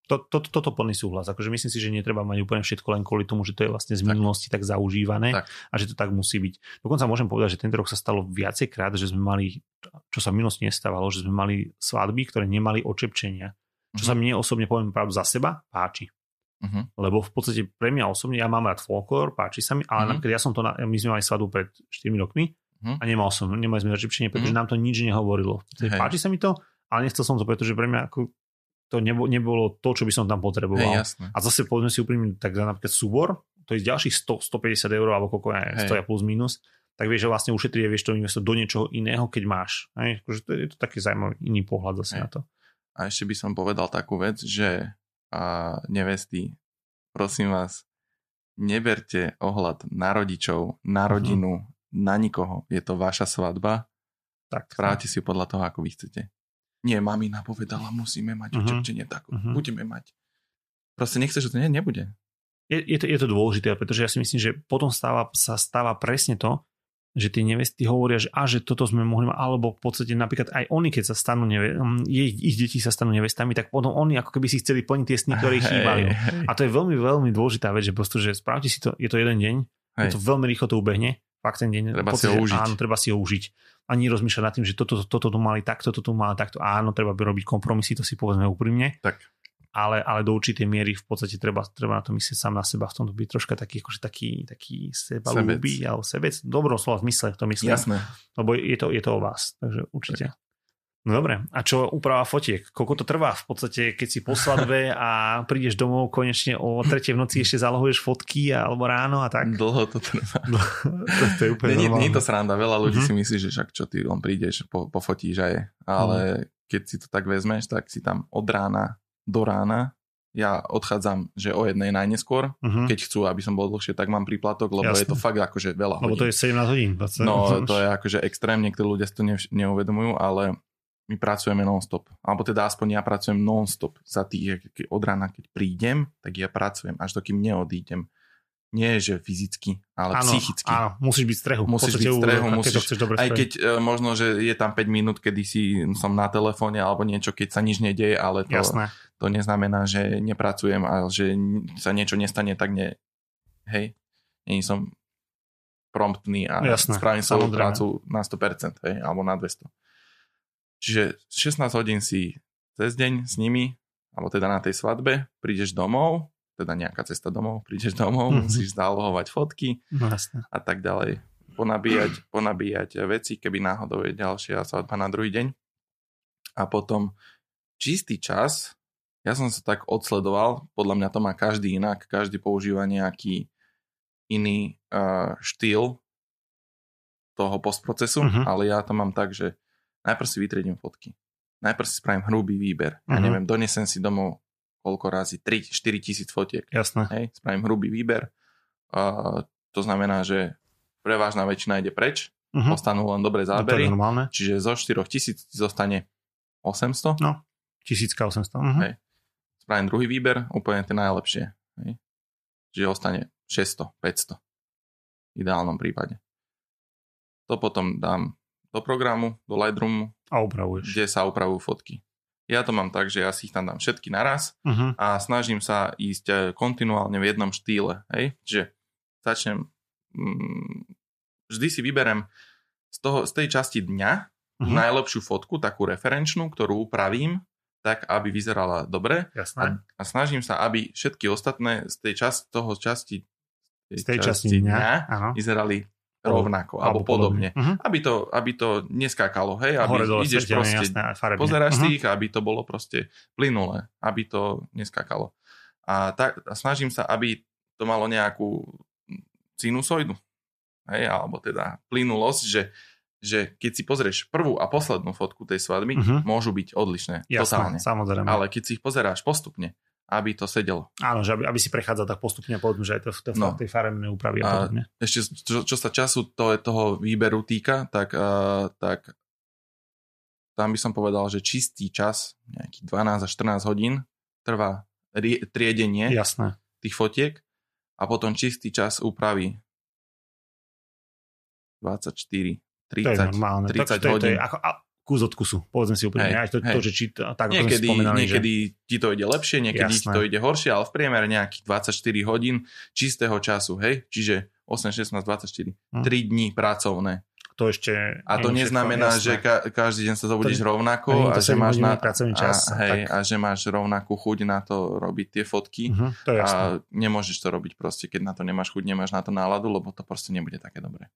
to, to, to, toto plný súhlas. Akože myslím si, že netreba mať úplne všetko len kvôli tomu, že to je vlastne z minulosti tak, tak zaužívané tak. a že to tak musí byť. Dokonca môžem povedať, že tento rok sa stalo viacejkrát, že sme mali, čo sa v minulosti nestávalo, že sme mali svadby, ktoré nemali očepčenia. Čo uh-huh. sa mne osobne, poviem pravdu za seba, páči. Uh-huh. Lebo v podstate pre mňa osobne, ja mám rád folklór, páči sa mi, ale uh-huh. napríklad ja som to, na, my sme mali svadbu pred 4 rokmi uh-huh. a nemal som, nemali sme očepčenie, pretože uh-huh. nám to nič nehovorilo. Hey. Páči sa mi to, ale nechcel som to, pretože pre mňa ako to nebolo, nebolo to, čo by som tam potreboval. Hey, a zase povedzme si úprimne, tak napríklad súbor, to je ďalších 100, 150 eur, alebo koľko je, hey. stoja plus minus, tak vieš, že vlastne ušetrí a vieš to investovať do niečoho iného, keď máš. Hej? Akože to je, to taký zaujímavý iný pohľad zase hey. na to. A ešte by som povedal takú vec, že a nevesty, prosím vás, neberte ohľad na rodičov, na mhm. rodinu, uh-huh. na nikoho. Je to vaša svadba. Tak, Správte si podľa toho, ako vy chcete nie, mamina povedala, musíme mať uh-huh. učepčenie tak, uh-huh. budeme mať. Proste nechceš, že to nie, nebude. Je, je, to, je to dôležité, pretože ja si myslím, že potom stáva, sa stáva presne to, že tie nevesty hovoria, že, a, že toto sme mohli mať, alebo v podstate napríklad aj oni, keď sa stanú neve, mm, ich, ich deti sa stanú nevestami, tak potom oni ako keby si chceli plniť tie sny, ktoré ich chýbali. A to je veľmi, veľmi dôležitá vec, že proste, že spravte si to, je to jeden deň, hey. je to veľmi rýchlo to ubehne, fakt ten deň. Treba podstate, si ho užiť. Áno, treba si ho užiť ani rozmýšľať nad tým, že toto, toto tu mali takto, toto tu mali takto. Áno, treba by robiť kompromisy, to si povedzme úprimne. Tak. Ale, ale do určitej miery v podstate treba, treba na to myslieť sám na seba, v tomto byť troška taký, akože taký, taký seba ľúbi, alebo sebec. Dobro slova v mysle to myslím. Jasné. Lebo je to, je to o vás, takže určite. Tak. No dobre, a čo úprava fotiek? Koľko to trvá v podstate, keď si po svadbe a prídeš domov konečne o tretie v noci ešte zalohuješ fotky alebo ráno a tak? Dlho to trvá. to, to je úplne nie, nie, je to sranda, veľa ľudí uh-huh. si myslí, že však čo ty len prídeš, po, pofotíš aj, ale uh-huh. keď si to tak vezmeš, tak si tam od rána do rána ja odchádzam, že o jednej najneskôr, uh-huh. keď chcú, aby som bol dlhšie, tak mám príplatok, lebo Jasne. je to fakt akože veľa hodín. Lebo to je 17 hodín. 20. No, to je akože extrém, niektorí ľudia si to neuvedomujú, ale my pracujeme non-stop. Alebo teda aspoň ja pracujem non-stop. Za tých, od rána, keď prídem, tak ja pracujem, až dokým neodídem. Nie, že fyzicky, ale áno, psychicky. Áno, musíš byť strehu. Musíš byť strehu, musíš, aj keď uh, možno, že je tam 5 minút, kedy si som na telefóne alebo niečo, keď sa nič nedieje, ale to, Jasné. to neznamená, že nepracujem a že sa niečo nestane, tak ne, hej, nie som promptný a Jasné, spravím svoju prácu na 100%, hej, alebo na 200. Čiže 16 hodín si cez deň s nimi, alebo teda na tej svadbe, prídeš domov, teda nejaká cesta domov, prídeš domov, mm-hmm. musíš zálohovať fotky no, a tak ďalej. Ponabíjať, ponabíjať veci, keby náhodou je ďalšia svadba na druhý deň. A potom čistý čas, ja som sa tak odsledoval, podľa mňa to má každý inak, každý používa nejaký iný uh, štýl toho postprocesu, uh-huh. ale ja to mám tak, že najprv si vytriedím fotky. Najprv si spravím hrubý výber. Uh-huh. Ja mhm. neviem, donesem si domov koľko razy, 3-4 tisíc fotiek. Jasné. Hej, spravím hrubý výber. Uh, to znamená, že prevážna väčšina ide preč, uh-huh. ostanú len dobré zábery. To je Čiže zo 4 tisíc zostane 800. No, 1800. Uh-huh. Hej. Spravím druhý výber, úplne tie najlepšie. Hej. Čiže ostane 600, 500 v ideálnom prípade. To potom dám do programu, do Lightroomu. A upravuješ. Kde sa upravujú fotky. Ja to mám tak, že ja si ich tam dám všetky naraz uh-huh. a snažím sa ísť eh, kontinuálne v jednom štýle. Hej? Čiže začnem... Mm, vždy si vyberem z, toho, z tej časti dňa uh-huh. najlepšiu fotku, takú referenčnú, ktorú upravím tak, aby vyzerala dobre. Jasné. A, a snažím sa, aby všetky ostatné z tej časti, toho časti, z tej časti, časti dňa, dňa vyzerali rovnako, alebo, alebo podobne. podobne. Uh-huh. Aby, to, aby to neskákalo, hej, aby Hore, dole, ideš proste, jasné, pozeráš uh-huh. tých, aby to bolo proste plynulé, aby to neskákalo. A, tak, a snažím sa, aby to malo nejakú sinusoidu, hej, alebo teda plynulosť, že, že keď si pozrieš prvú a poslednú fotku tej svadby, uh-huh. môžu byť odlišné, Jasné, totálne. samozrejme. Ale keď si ich pozeráš postupne, aby to sedelo. Áno, že aby, aby si prechádzal tak postupne, povedzme, že aj to v, no. tej farebnej úpravy a, a podobne. Ešte, čo, čo sa času to, toho výberu týka, tak, uh, tak tam by som povedal, že čistý čas, nejakých 12 až 14 hodín, trvá rie, triedenie Jasné. tých fotiek a potom čistý čas úpravy 24, 30, to je normálne. 30 to, to, hodín. To je, ako, kus od kusu, povedzme si úplne. Hej, aj to, hej. to, že či, tak niekedy, niekedy že... ti to ide lepšie, niekedy Jasné. ti to ide horšie, ale v priemere nejakých 24 hodín čistého času, hej? Čiže 8, 16, 24. Hm. 3 dní pracovné. To ešte... A to neznamená, jasné. že ka- každý deň sa zobudíš to, rovnako a že máš na, čas. A, hej, a že máš rovnakú chuť na to robiť tie fotky. Uh-huh, to je a nemôžeš to robiť proste, keď na to nemáš chuť, nemáš na to náladu, lebo to proste nebude také dobré.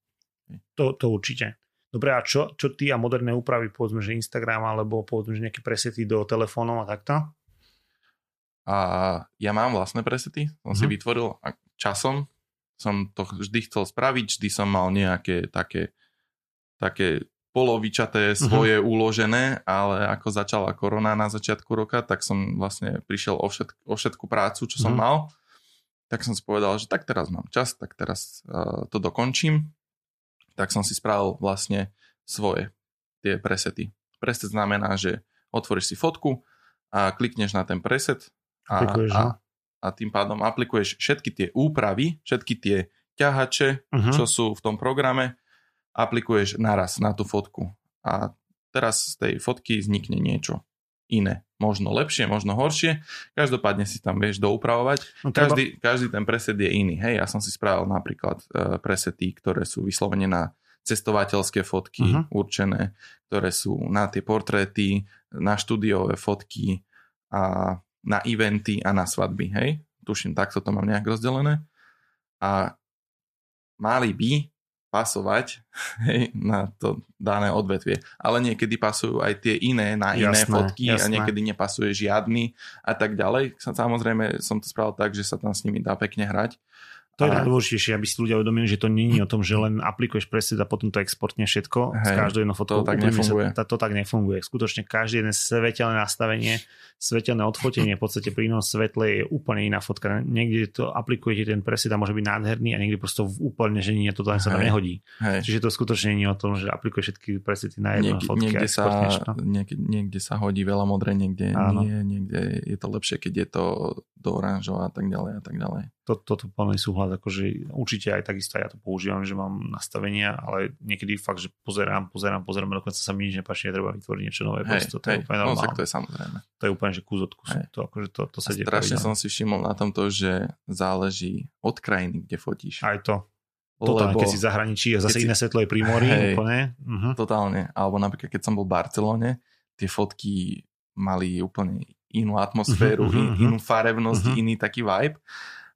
To, to určite. Dobre, a čo, čo ty a moderné úpravy, povedzme, že Instagram alebo povedzme, že nejaké presety do telefónov a takto? A ja mám vlastné presety, som mm-hmm. si mhm. vytvoril a časom som to vždy chcel spraviť, vždy som mal nejaké také, také polovičaté mhm. svoje mm-hmm. uložené, ale ako začala korona na začiatku roka, tak som vlastne prišiel o, všetk, o všetku prácu, čo som mm-hmm. mal. Tak som si povedal, že tak teraz mám čas, tak teraz uh, to dokončím tak som si spravil vlastne svoje tie presety. Preset znamená, že otvoríš si fotku a klikneš na ten preset a, a, a tým pádom aplikuješ všetky tie úpravy, všetky tie ťahače, uh-huh. čo sú v tom programe, aplikuješ naraz na tú fotku. A teraz z tej fotky vznikne niečo iné. Možno lepšie, možno horšie. Každopádne si tam vieš doupravovať. No, treba... každý, každý ten preset je iný. Hej, ja som si spravil napríklad uh, presety, ktoré sú vyslovene na cestovateľské fotky uh-huh. určené, ktoré sú na tie portréty, na štúdiové fotky a na eventy a na svadby. Hej, tuším, takto to mám nejak rozdelené. A mali by pasovať hej, na to dané odvetvie. Ale niekedy pasujú aj tie iné na iné jasné, fotky jasné. a niekedy nepasuje žiadny a tak ďalej. Samozrejme som to spravil tak, že sa tam s nimi dá pekne hrať to je najdôležitejšie, aby si ľudia uvedomili, že to nie je o tom, že len aplikuješ preset a potom to exportne všetko Hej, z každou jednou fotkou. To tak nefunguje. Sa, to, to tak nefunguje. Skutočne každé jedné svetelné nastavenie, svetelné odfotenie, v podstate prínos svetle je úplne iná fotka. Niekde to aplikujete ten preset a môže byť nádherný a niekde prosto úplne, že nie, to sa tam nehodí. Hej. Čiže to skutočne nie je o tom, že aplikuješ všetky presety na jednu fotke. Niekde sa, niekde, niekde sa hodí veľa modré, niekde Áno. nie, niekde je to lepšie, keď je to do oranžova a tak ďalej a tak ďalej. Toto to, plný súhlas, akože určite aj takisto ja to používam, že mám nastavenia, ale niekedy fakt, že pozerám, pozerám, pozerám, dokonca sa mi nič nepáči, netreba vytvoriť niečo nové. Hej, to, to hej, je úplne no, tak to je samozrejme. To je úplne, že kus od kusu. Hej. To, akože to, to sa deje. Strašne som si všimol na tomto, že záleží od krajiny, kde fotíš. Aj to. Totálne, keď si zahraničí a zase si... iné svetlo je pri mori, hej, úplne. Uh-huh. Totálne. Alebo napríklad, keď som bol v Barcelone, tie fotky mali úplne inú atmosféru, uh-huh, in, inú farebnosť, uh-huh. iný taký vibe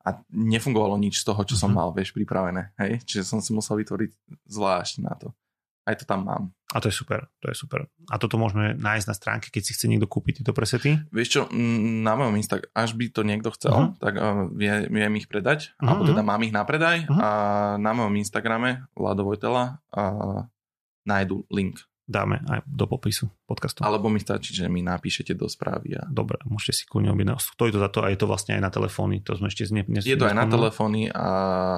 a nefungovalo nič z toho, čo som uh-huh. mal, vieš, pripravené. Hej? Čiže som si musel vytvoriť zvlášť na to. Aj to tam mám. A to je super, to je super. A toto môžeme nájsť na stránke, keď si chce niekto kúpiť tieto presety? Vieš čo, na mojom Instagram, až by to niekto chcel, uh-huh. tak uh, vie, viem ich predať, uh-huh. alebo teda mám ich na predaj uh-huh. a na mojom Instagrame Lado Vojtela uh, nájdu link dáme aj do popisu podcastu. Alebo mi stačí, že mi napíšete do správy. A... Dobre, môžete si kľudne objednať. Stojí to za to a je to vlastne aj na telefóny. To sme ešte zne, dnes, Je to aj na telefóny a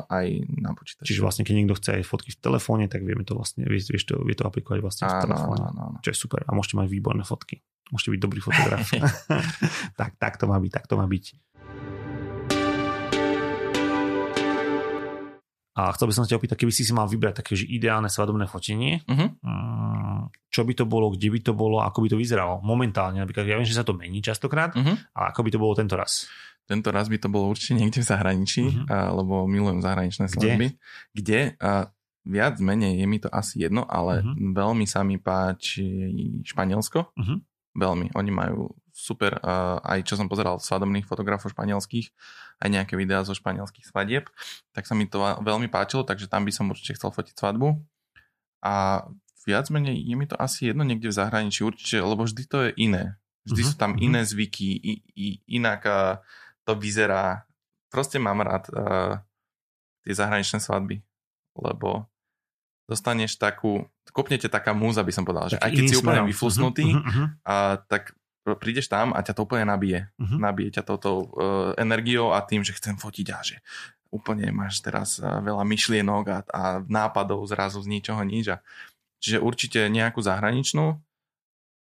aj na počítači. Čiže vlastne, keď niekto chce aj fotky v telefóne, tak vieme to vlastne, vieš, vieš to, vie to aplikovať vlastne áno, v telefóne. Áno, áno. Čo je super. A môžete mať výborné fotky. Môžete byť dobrý fotograf. tak, tak to má byť, tak to má byť. A chcel by som sa ťa opýtať, keby si si mal vybrať také že ideálne svadobné fotenie, uh-huh. čo by to bolo, kde by to bolo, ako by to vyzeralo momentálne. Napríklad, ja viem, že sa to mení častokrát, uh-huh. ale ako by to bolo tento raz? Tento raz by to bolo určite niekde v zahraničí, uh-huh. lebo milujem zahraničné svadby. Kde? Kde? A viac menej je mi to asi jedno, ale uh-huh. veľmi sa mi páči Španielsko. Uh-huh. Veľmi. Oni majú super, aj čo som pozeral svadobných fotografov španielských, aj nejaké videá zo španielských svadieb, tak sa mi to veľmi páčilo, takže tam by som určite chcel fotiť svadbu. A viac menej je mi to asi jedno niekde v zahraničí určite, lebo vždy to je iné. Vždy uh-huh, sú tam uh-huh. iné zvyky, i, i, inak uh, to vyzerá. Proste mám rád uh, tie zahraničné svadby, lebo dostaneš takú, kopnete taká múza, by som povedal, že aj keď si úplne vyflusnutý, uh-huh, uh-huh. A, tak prídeš tam a ťa to úplne nabije. Uh-huh. Nabije ťa touto uh, energiou a tým, že chcem fotiť a že úplne máš teraz uh, veľa myšlienok a, a nápadov zrazu z ničoho nič. A, čiže určite nejakú zahraničnú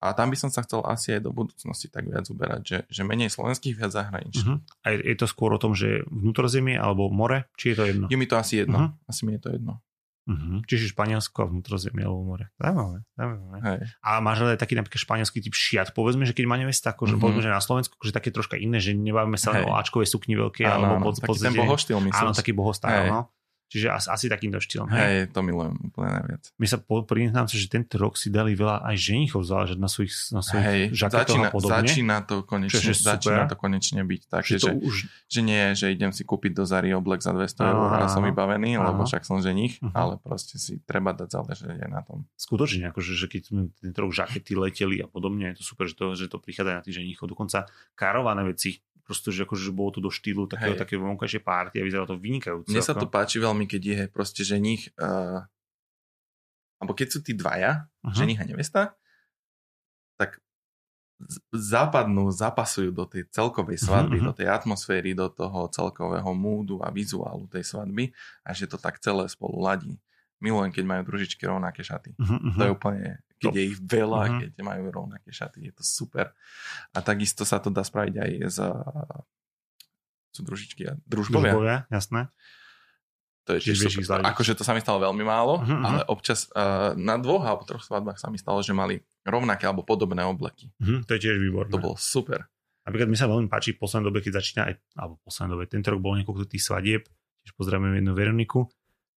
a tam by som sa chcel asi aj do budúcnosti tak viac uberať, že, že menej slovenských, viac zahraničných. Uh-huh. A je to skôr o tom, že vnútrozemie alebo more, či je to jedno? Je mi to asi jedno. Uh-huh. Asi mi je to jedno. Uh-huh. Čiže Španielsko a vnútrozemie alebo more. Zaujímavé, zaujímavé. Hej. A máš ale taký napríklad španielský typ šiat, povedzme, že keď má nevesta, akože uh-huh. povedzme, že na Slovensku, že také troška iné, že nebavíme sa Hej. o Ačkovej sukni veľké, áno, alebo pod, taký ten bohoštýl, myslím. Áno, taký bohostál, no. Čiže asi, asi takýmto štýlom. Hej, hej to milujem úplne najviac. My sa priznám sa, že tento rok si dali veľa aj ženichov záležať na svojich, na svojich hej, začína, a podobne. Začína to konečne, začína to konečne byť také, že, už... že nie, že idem si kúpiť do Zary oblek za 200 eur a som vybavený, aha. lebo však som ženich, uh-huh. ale proste si treba dať záležať aj na tom. Skutočne, akože, že keď tento rok žakety leteli a podobne, je to super, že to, že to prichádza na tých ženichov. Dokonca karované veci proste, že akože bolo to do štýlu takého, také vonkajšie párty a vyzeralo to vynikajúco. Mne sa to páči veľmi, keď je proste ženich, uh, alebo keď sú tí dvaja, uh-huh. ženich a nevesta, tak zapadnú, zapasujú do tej celkovej svadby, uh-huh. do tej atmosféry, do toho celkového múdu a vizuálu tej svadby a že to tak celé spolu ladí. Milujem, keď majú družičky rovnaké šaty. Uh-huh. To je úplne keď je ich veľa, uh-huh. keď majú rovnaké šaty, je to super. A takisto sa to dá spraviť aj za sú družičky a družbovia. Družbovia, jasné. To je tiež super. Akože to sa mi stalo veľmi málo, uh-huh. ale občas uh, na dvoch alebo troch svadbách sa mi stalo, že mali rovnaké alebo podobné obleky. Uh-huh, to je tiež výborné. To bolo super. Napríklad mi sa veľmi páči v poslednej dobe, keď začína aj, alebo v poslednej dobe, tento rok bol niekoľko tých svadieb, tiež pozdravím jednu Veroniku,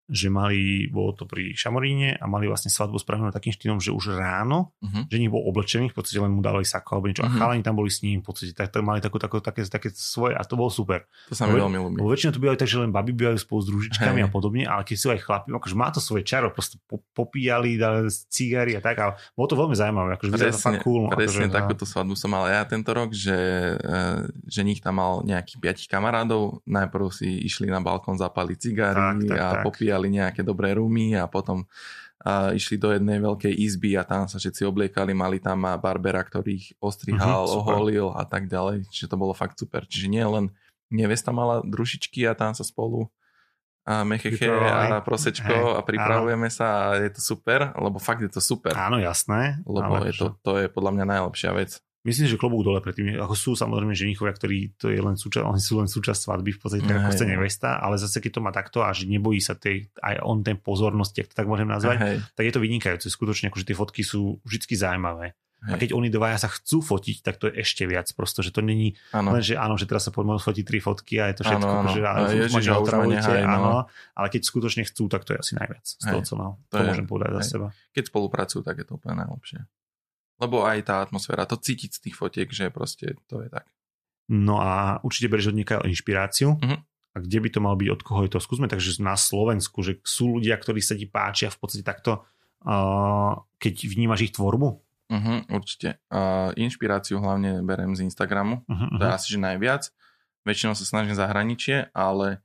že mali, bolo to pri Šamoríne a mali vlastne svadbu spravenú takým štýlom, že už ráno, uh-huh. že nich bol oblečený, v podstate len mu dali sako alebo niečo uh-huh. a mhm. chalani tam boli s ním, v podstate tak, tak mali takú, takú, také, také svoje a to bolo super. To sa mi veľmi ľúbi. väčšinou to bývajú tak, že len baby bývajú spolu s družičkami hey. a podobne, ale keď sú aj chlapi, akože má to svoje čaro, proste po, popíjali, dali cigary a tak, ale bolo to veľmi zaujímavé, akože presne, to fakt cool. Presne akože, takúto svadbu som mal ja tento rok, že, eh, že nich tam mal nejakých piatich kamarádov, najprv si išli na balkón zapaliť cigary tak, tak, a tak. popíjali nejaké dobré rumy a potom a išli do jednej veľkej izby a tam sa všetci obliekali, mali tam barbera, ktorý ich ostrihal, uh-huh, oholil a tak ďalej. Čiže to bolo fakt super. Čiže nie len nevesta mala družičky a tam sa spolu a mecheche a prosečko a pripravujeme áno. sa a je to super, lebo fakt je to super. Áno, jasné. Lebo je to, to je podľa mňa najlepšia vec. Myslím, že klobúk dole predtým. Ako sú samozrejme ženichovia, ktorí to je len súčasť, oni sú len súčasť svadby, v podstate tak ako nevesta, ale zase keď to má takto a že nebojí sa tej, aj on ten pozornosti, ak to tak môžem nazvať, Hej. tak je to vynikajúce. Skutočne akože tie fotky sú vždy zaujímavé. Hej. A keď oni dvaja sa chcú fotiť, tak to je ešte viac. Prosto, že to není ano. len, že áno, že teraz sa poďme fotiť tri fotky a je to všetko. Ano, ano. Že, áno, Ježiš, otravujete, nehaj, no. áno, ale keď skutočne chcú, tak to je asi najviac z toho, co mal. To, to je, môžem povedať hej. za seba. Keď spolupracujú, tak je to úplne najlepšie. Lebo aj tá atmosféra, to cítiť z tých fotiek, že proste to je tak. No a určite berieš od niekiaľ inšpiráciu. Uh-huh. A kde by to mal byť, od koho je to? Skúsme takže na Slovensku, že sú ľudia, ktorí sa ti páčia v podstate takto, uh, keď vnímaš ich tvorbu? Uh-huh, určite. Uh, inšpiráciu hlavne berem z Instagramu, uh-huh, to je asi že najviac. Väčšinou sa snažím zahraničie, ale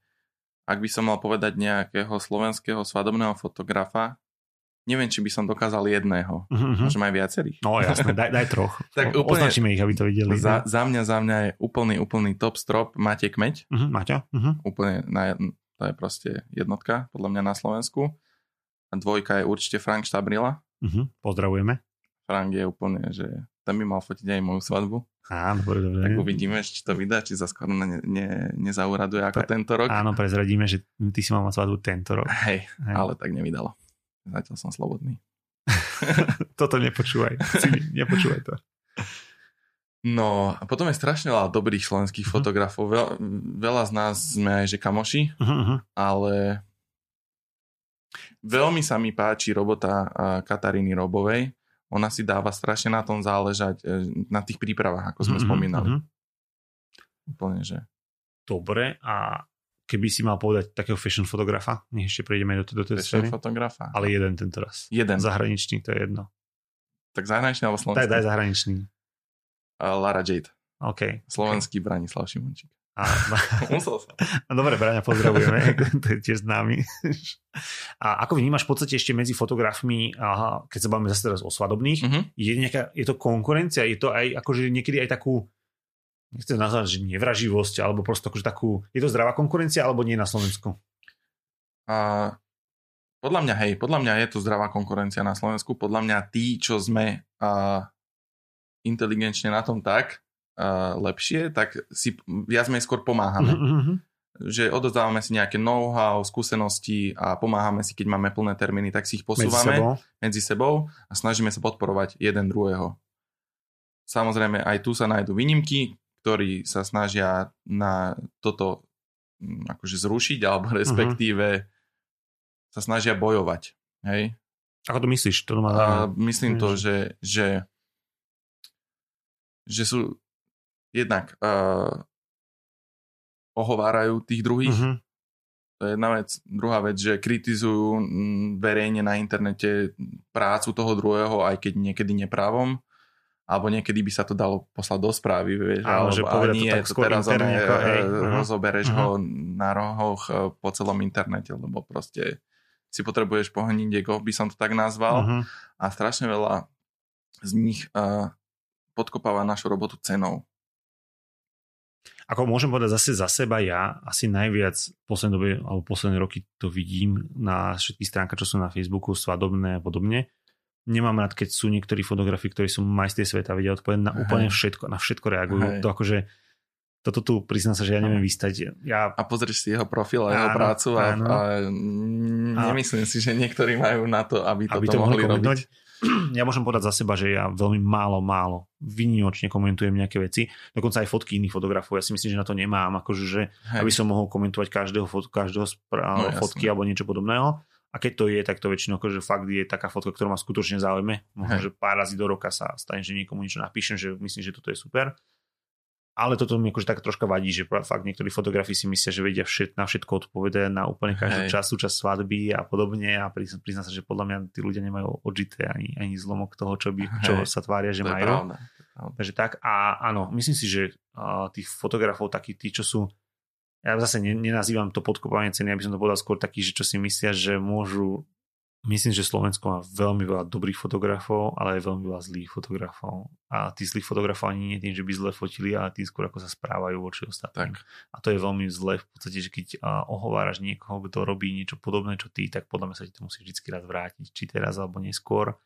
ak by som mal povedať nejakého slovenského svadobného fotografa, neviem, či by som dokázal jedného. Uh-huh. Možno aj viacerých. No jasne, daj, daj troch. tak úplne, Označíme ich, aby to videli. Za, za, mňa, za mňa je úplný, úplný top strop Máte Kmeď. Uh-huh, Maťa. Uh-huh. Úplne, na, to je proste jednotka, podľa mňa na Slovensku. A dvojka je určite Frank Štabrila. Uh-huh. Pozdravujeme. Frank je úplne, že ten by mal fotiť aj moju svadbu. Á, dobre, dobre. Tak uvidíme, či to vydá, či za skoro ne, ne, nezauraduje ako Pre, tento rok. Áno, prezradíme, že ty si mal mať svadbu tento rok. Hej, Hej. ale tak nevydalo. Zatiaľ som slobodný. Toto nepočúvaj. nepočúvaj to. No a potom je strašne veľa dobrých slovenských uh-huh. fotografov. Veľ, veľa z nás sme aj že kamoši, uh-huh. ale veľmi sa mi páči robota Kataríny Robovej, ona si dáva strašne na tom záležať, e, na tých prípravách, ako sme mm-hmm, spomínali. Úplne, že... Dobre, a keby si mal povedať takého fashion fotografa, nech ešte prejdeme do, do tej Fashion fotografa. Ale jeden tento raz. Jeden. Zahraničný, to je jedno. Tak zahraničný alebo slovenský? Tak daj zahraničný. Uh, Lara Jade. OK. Slovenský okay. Branislav Šimončík. A, Musel sa. No dobre, Braňa, pozdravujeme, to je tiež známy. A ako vnímaš v podstate ešte medzi fotografmi, aha, keď sa bavíme zase teraz o svadobných, uh-huh. je, nejaká, je to konkurencia, je to aj akože niekedy aj takú, nechcem nazvať, že nevraživosť, alebo prosto akože takú, je to zdravá konkurencia, alebo nie na Slovensku? A, podľa mňa, hej, podľa mňa je to zdravá konkurencia na Slovensku. Podľa mňa tí, čo sme a, inteligenčne na tom tak, uh, lepšie, tak si viac menej skôr pomáhame. Mm-hmm. Že odozdávame si nejaké know-how, skúsenosti a pomáhame si, keď máme plné termíny, tak si ich posúvame medzi sebou, medzi sebou a snažíme sa podporovať jeden druhého. Samozrejme, aj tu sa nájdú výnimky, ktorí sa snažia na toto mm, akože zrušiť, alebo mhm. respektíve uh-huh. sa snažia bojovať. Hej? Ako to myslíš? To má... A myslím to, že, že, že sú jednak uh, ohovárajú tých druhých. Uh-huh. To je jedna vec. Druhá vec, že kritizujú verejne na internete prácu toho druhého, aj keď niekedy neprávom. Alebo niekedy by sa to dalo poslať do správy, vieš, Áno, alebo, že ale nie, to, to teraz interne, ako, hej, uh-huh. rozobereš uh-huh. ho na rohoch e, po celom internete, lebo proste si potrebuješ pohniť, ako by som to tak nazval. Uh-huh. A strašne veľa z nich uh, podkopáva našu robotu cenou. Ako môžem povedať zase za seba, ja asi najviac v poslednej dobe, alebo posledné roky to vidím na všetkých stránkach, čo sú na Facebooku, svadobné a podobne. Nemám rád, keď sú niektorí fotografi, ktorí sú majstri sveta, vedia odpovedať na úplne všetko, na všetko reagujú. Hej. To akože toto tu priznám sa, že ja neviem vystať. Ja... A pozrieš si jeho profil a jeho áno, prácu a, a nemyslím si, že niektorí majú na to, aby, aby to mohli robiť. ja môžem povedať za seba, že ja veľmi málo, málo vynimočne komentujem nejaké veci, dokonca aj fotky iných fotografov. Ja si myslím, že na to nemám, akože, že, aby som mohol komentovať každého, fot, každého spra- no, fotky alebo niečo podobného. A keď to je, tak to väčšinou akože fakt je taká fotka, ktorá ma skutočne zaujme. Možno, že pár razy do roka sa stane, že niekomu niečo napíšem, že myslím, že toto je super ale toto mi akože tak troška vadí, že fakt niektorí fotografi si myslia, že vedia všet, na všetko odpovedať, na úplne každú Hej. čas, súčasť svadby a podobne a priznám sa, že podľa mňa tí ľudia nemajú odžité ani, ani zlomok toho, čo, by, čo sa tvária, že to majú. Pravda. Takže tak a áno, myslím si, že uh, tých fotografov takí tí, čo sú ja zase nenazývam to podkopávanie ceny, aby som to povedal skôr taký, že čo si myslia, že môžu Myslím, že Slovensko má veľmi veľa dobrých fotografov, ale aj veľmi veľa zlých fotografov. A tí zlých fotografov ani nie tým, že by zle fotili, ale tým skôr ako sa správajú voči ostatným. Tak. A to je veľmi zle v podstate, že keď ohováraš niekoho, kto robí niečo podobné, čo ty, tak podľa mňa sa ti to musí vždy raz vrátiť, či teraz alebo neskôr.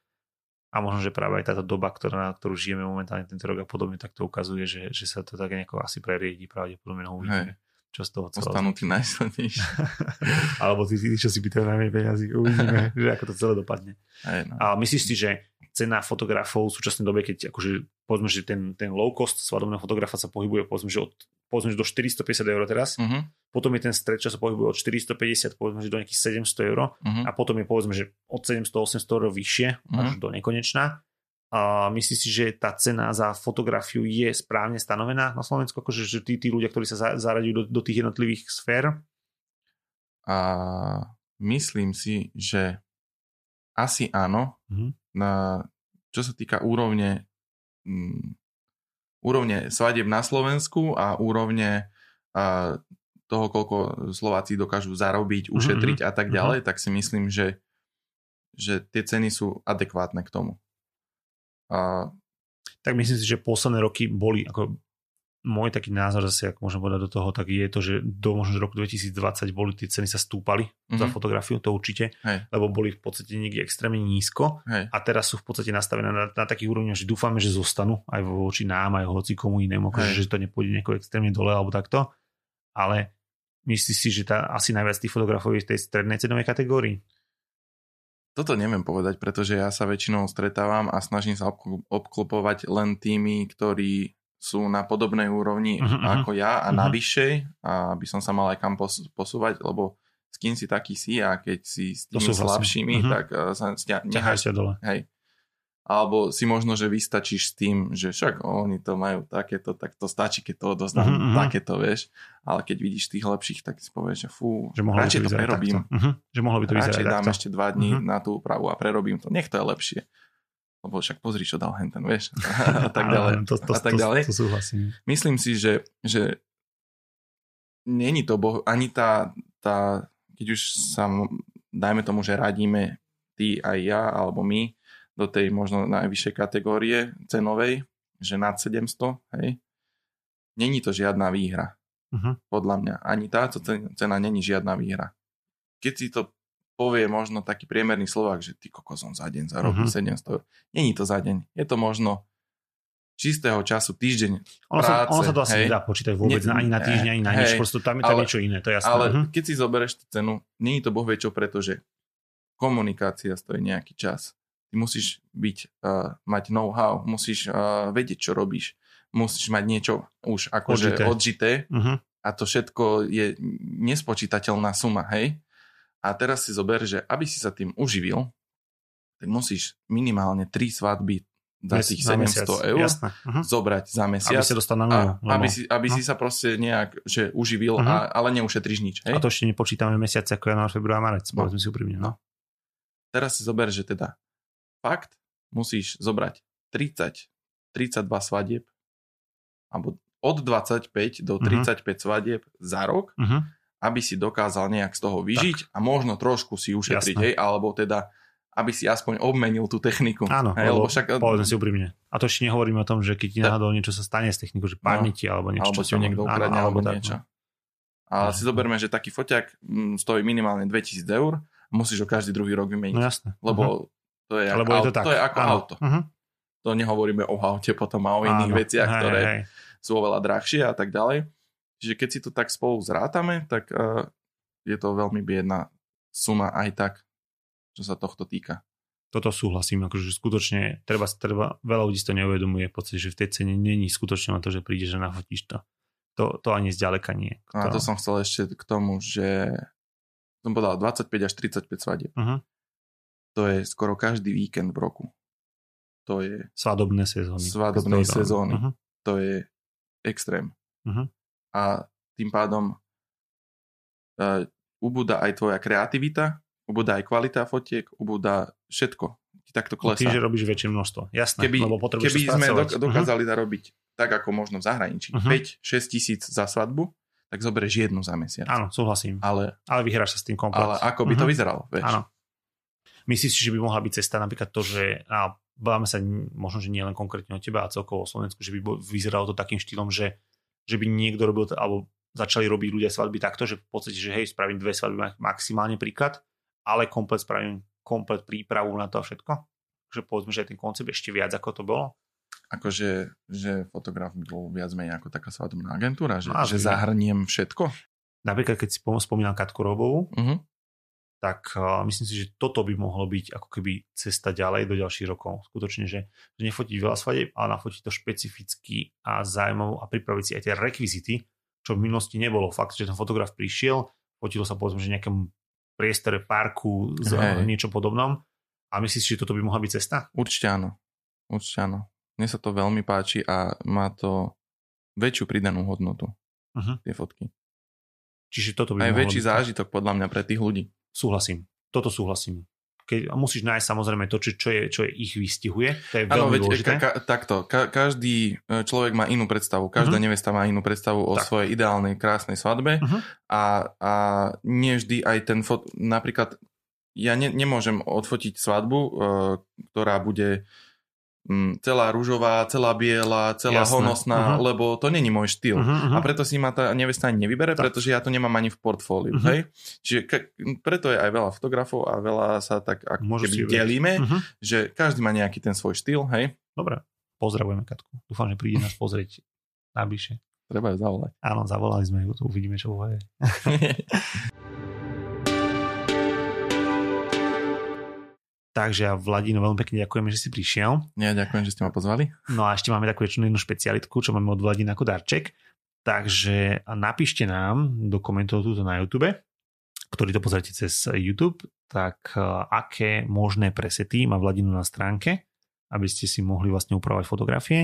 A možno, že práve aj táto doba, ktorá, na ktorú žijeme momentálne tento rok a podobne, tak to ukazuje, že, že sa to tak nejako asi preriedi pravdepodobne uvidíme. Hey čo z toho celého. Ostanú tí najsilnejší. Alebo tí, tí, čo si pýtajú najmenej peniazy. Uvidíme, že ako to celé dopadne. Aj, no. A myslíš si, že cena fotografov v súčasnej dobe, keď akože, povedzme, že ten, ten low cost svadobného fotografa sa pohybuje povedzme, že od, povedzme, že do 450 eur teraz, uh-huh. potom je ten stred, čo sa pohybuje od 450 povedzme, že do nejakých 700 eur uh-huh. a potom je povedzme, že od 700-800 eur vyššie uh-huh. až do nekonečná a myslíš si, že tá cena za fotografiu je správne stanovená na Slovensku? Akože že tí, tí ľudia, ktorí sa zaraďujú do, do tých jednotlivých sfér? A myslím si, že asi áno. Mm-hmm. Na, čo sa týka úrovne um, úrovne svadieb na Slovensku a úrovne a, toho, koľko Slováci dokážu zarobiť, mhm, ušetriť mm-hmm. a tak mhm. ďalej, mm-hmm. tak si myslím, že, že tie ceny sú adekvátne k tomu. A... Tak myslím si, že posledné roky boli, ako môj taký názor zase, ako môžem povedať do toho, tak je to, že do možno roku 2020 boli tie ceny sa stúpali mm-hmm. za fotografiu, to určite, Hej. lebo boli v podstate niekde extrémne nízko Hej. a teraz sú v podstate nastavené na, na takých úrovniach, že dúfame, že zostanú aj voči nám, aj hoci komu inému, akože, že to nepôjde nejako extrémne dole alebo takto, ale myslíš si, že tá, asi najviac tých fotografov je v tej strednej cenovej kategórii? Toto neviem povedať, pretože ja sa väčšinou stretávam a snažím sa obklopovať len tými, ktorí sú na podobnej úrovni uh-huh, ako ja a uh-huh. na vyššej, aby som sa mal aj kam pos- posúvať, lebo s kým si taký si a keď si s tými slabšími, uh-huh. tak uh, sa ťa, necháš, dole. Hej. Alebo si možno, že vystačíš s tým, že však oni to majú takéto, tak to stačí, keď to odozdám uh-huh, takéto, vieš. Ale keď vidíš tých lepších, tak si povieš, že fú, že radšej to, to prerobím. Uh-huh. Že mohlo by to Radšej dám takto. ešte dva dní uh-huh. na tú úpravu a prerobím to. Nech to je lepšie. Lebo však pozri, čo dal Henten, vieš. a tak ďalej. to, to, a tak ďalej. To, to súhlasím. Myslím si, že, že není to boh, ani tá, tá, keď už sa, dajme tomu, že radíme ty aj ja, alebo my, do tej možno najvyššej kategórie cenovej, že nad 700, hej, není to žiadna výhra. Uh-huh. Podľa mňa. Ani táto cena není žiadna výhra. Keď si to povie možno taký priemerný Slovák, že ty kokozom za deň zarobí uh-huh. 700 Není to za deň. Je to možno čistého času, týždeň ono práce. Sa, ono sa to asi nedá počítať vôbec ne, ani na týždeň, ani na nič, proste tam je tam niečo iné, to je jasné. Ale uh-huh. keď si zoberieš tú cenu, nie je to boh vie čo, pretože komunikácia stojí nejaký čas. Ty musíš byť, uh, mať know-how, musíš uh, vedieť, čo robíš, musíš mať niečo už akože odžité, odžité uh-huh. a to všetko je nespočítateľná suma, hej? A teraz si zober, že aby si sa tým uživil, tak musíš minimálne 3 svadby za tých 700 eur. Uh-huh. zobrať za mesiac. Aby sa dostal na nulu. Aby, si, aby uh-huh. si sa proste nejak že uživil, uh-huh. a, ale neušetríš nič. Hej? A to ešte nepočítame mesiace ako január, február, marec. No. Povedzme si úprimne. No. Teraz si zober, že teda fakt musíš zobrať 30, 32 svadieb alebo od 25 do 35 uh-huh. svadieb za rok, uh-huh. aby si dokázal nejak z toho vyžiť tak. a možno trošku si ušetriť, hej, alebo teda aby si aspoň obmenil tú techniku. Áno, hej, lebo však... povedzme si úprimne. A to ešte nehovorím o tom, že keď ti náhodou niečo sa stane s technikou, že pamäti no, alebo niečo. Alebo ti niekto ukradne alebo, alebo niečo. A si zoberme, že taký foťák mm, stojí minimálne 2000 eur a musíš ho každý druhý rok vymeniť. No jasné. Lebo uh-huh. To je, Lebo je to, tak. to je ako Áno. auto. Uh-huh. To nehovoríme o aute potom a o iných Áno. veciach, hej, ktoré hej. sú oveľa drahšie a tak ďalej. Čiže keď si to tak spolu zrátame, tak uh, je to veľmi biedná suma aj tak, čo sa tohto týka toto súhlasím, akože skutočne treba, treba, veľa ľudí si to neuvedomuje, pocit, že v tej cene není skutočne na to, že príde, že nafotíš to. To, to ani zďaleka nie. To... A to som chcel ešte k tomu, že som povedal 25 až 35 svadieb. Uh-huh. To je skoro každý víkend v roku. To je... Svadobné sezóny. Svadobné sezóny. Uh-huh. To je extrém. Uh-huh. A tým pádom uh, ubúda aj tvoja kreativita, ubúda aj kvalita fotiek, ubúda všetko. Ti takto klesá. Tým, že robíš väčšie množstvo. Jasné, keby, lebo keby sme do, dokázali uh-huh. zarobiť tak, ako možno v zahraničí, uh-huh. 5-6 tisíc za svadbu, tak zoberieš jednu za mesiac. Áno, súhlasím. Ale, ale vyhráš sa s tým komplet. Ale ako by uh-huh. to vyzeralo, vieš? Áno. Myslíš si, že by mohla byť cesta napríklad to, že a bavíme sa možno, že nie len konkrétne o teba a celkovo o Slovensku, že by vyzeralo to takým štýlom, že, že by niekto robil, alebo začali robiť ľudia svadby takto, že v podstate, že hej, spravím dve svadby maximálne príklad ale komplet spravím komplet prípravu na to a všetko? Že povedzme, že ten koncept ešte viac ako to bolo? Akože, že fotograf bol viac menej ako taká svadobná agentúra, že, no, že zahrniem všetko? Napríklad, keď si spomínal Katku Robovú, uh-huh. Tak myslím si, že toto by mohlo byť ako keby cesta ďalej do ďalších rokov. Skutočne, že, že nefotiť veľa svadieb, ale nafotiť to špecificky a zaujímavé a pripraviť si aj tie rekvizity, čo v minulosti nebolo. Fakt, že ten fotograf prišiel, fotilo sa povedzme, že nejakému priestore parku s hey. niečo podobnom. A myslíš, že toto by mohla byť cesta? Určite áno. Určite áno. Mne sa to veľmi páči a má to väčšiu pridanú hodnotu. Uh-huh. Tie fotky. Čiže toto by Aj väčší byť... zážitok podľa mňa pre tých ľudí. Súhlasím. Toto súhlasím keď, a musíš nájsť samozrejme to, čo, čo, je, čo je ich vystihuje. To je veľmi ano, dôležité. Ka, takto, ka, každý e, človek má inú predstavu, každá uh-huh. nevesta má inú predstavu o tak. svojej ideálnej krásnej svadbe uh-huh. a, a nie vždy aj ten fot, napríklad ja ne, nemôžem odfotiť svadbu, uh, ktorá bude celá rúžová, celá biela, celá Jasné. honosná, uh-huh. lebo to není môj štýl. Uh-huh. A preto si ma tá nevesta ani nevybere, tak. pretože ja to nemám ani v portfóliu. Uh-huh. Hej? Čiže ka- preto je aj veľa fotografov a veľa sa tak ako keby delíme, uh-huh. že každý má nejaký ten svoj štýl. Hej? Dobre, pozdravujeme Katku. Dúfam, že príde nás pozrieť najbližšie. Treba ju zavolať. Áno, zavolali sme ju, to uvidíme, čo bude. Takže ja Vladino veľmi pekne ďakujeme, že si prišiel. Ja ďakujem, že ste ma pozvali. No a ešte máme takú jednu špecialitku, čo máme od Vladina ako darček. Takže napíšte nám do komentov túto na YouTube, ktorý to pozrite cez YouTube, tak aké možné presety má Vladino na stránke aby ste si mohli vlastne upravovať fotografie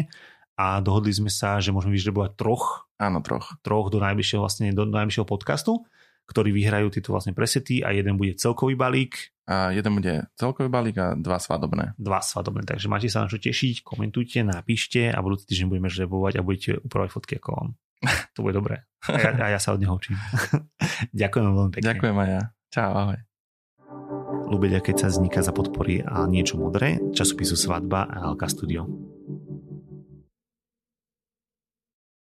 a dohodli sme sa, že môžeme vyžrebovať troch. Áno, troch. Troch do najbližšieho, vlastne, do najbližšieho podcastu, ktorí vyhrajú tieto vlastne presety a jeden bude celkový balík. A jeden bude celkový balík a dva svadobné. Dva svadobné, takže máte sa na čo tešiť, komentujte, napíšte a budúci týždeň budeme žrebovať a budete upravovať fotky ako on. To bude dobré. A ja, a ja sa od neho učím. Ďakujem veľmi pekne. Ďakujem aj ja. Čau, ahoj. Lubeľa, keď sa vzniká za podpory a niečo modré, časopisu Svadba a Alka Studio.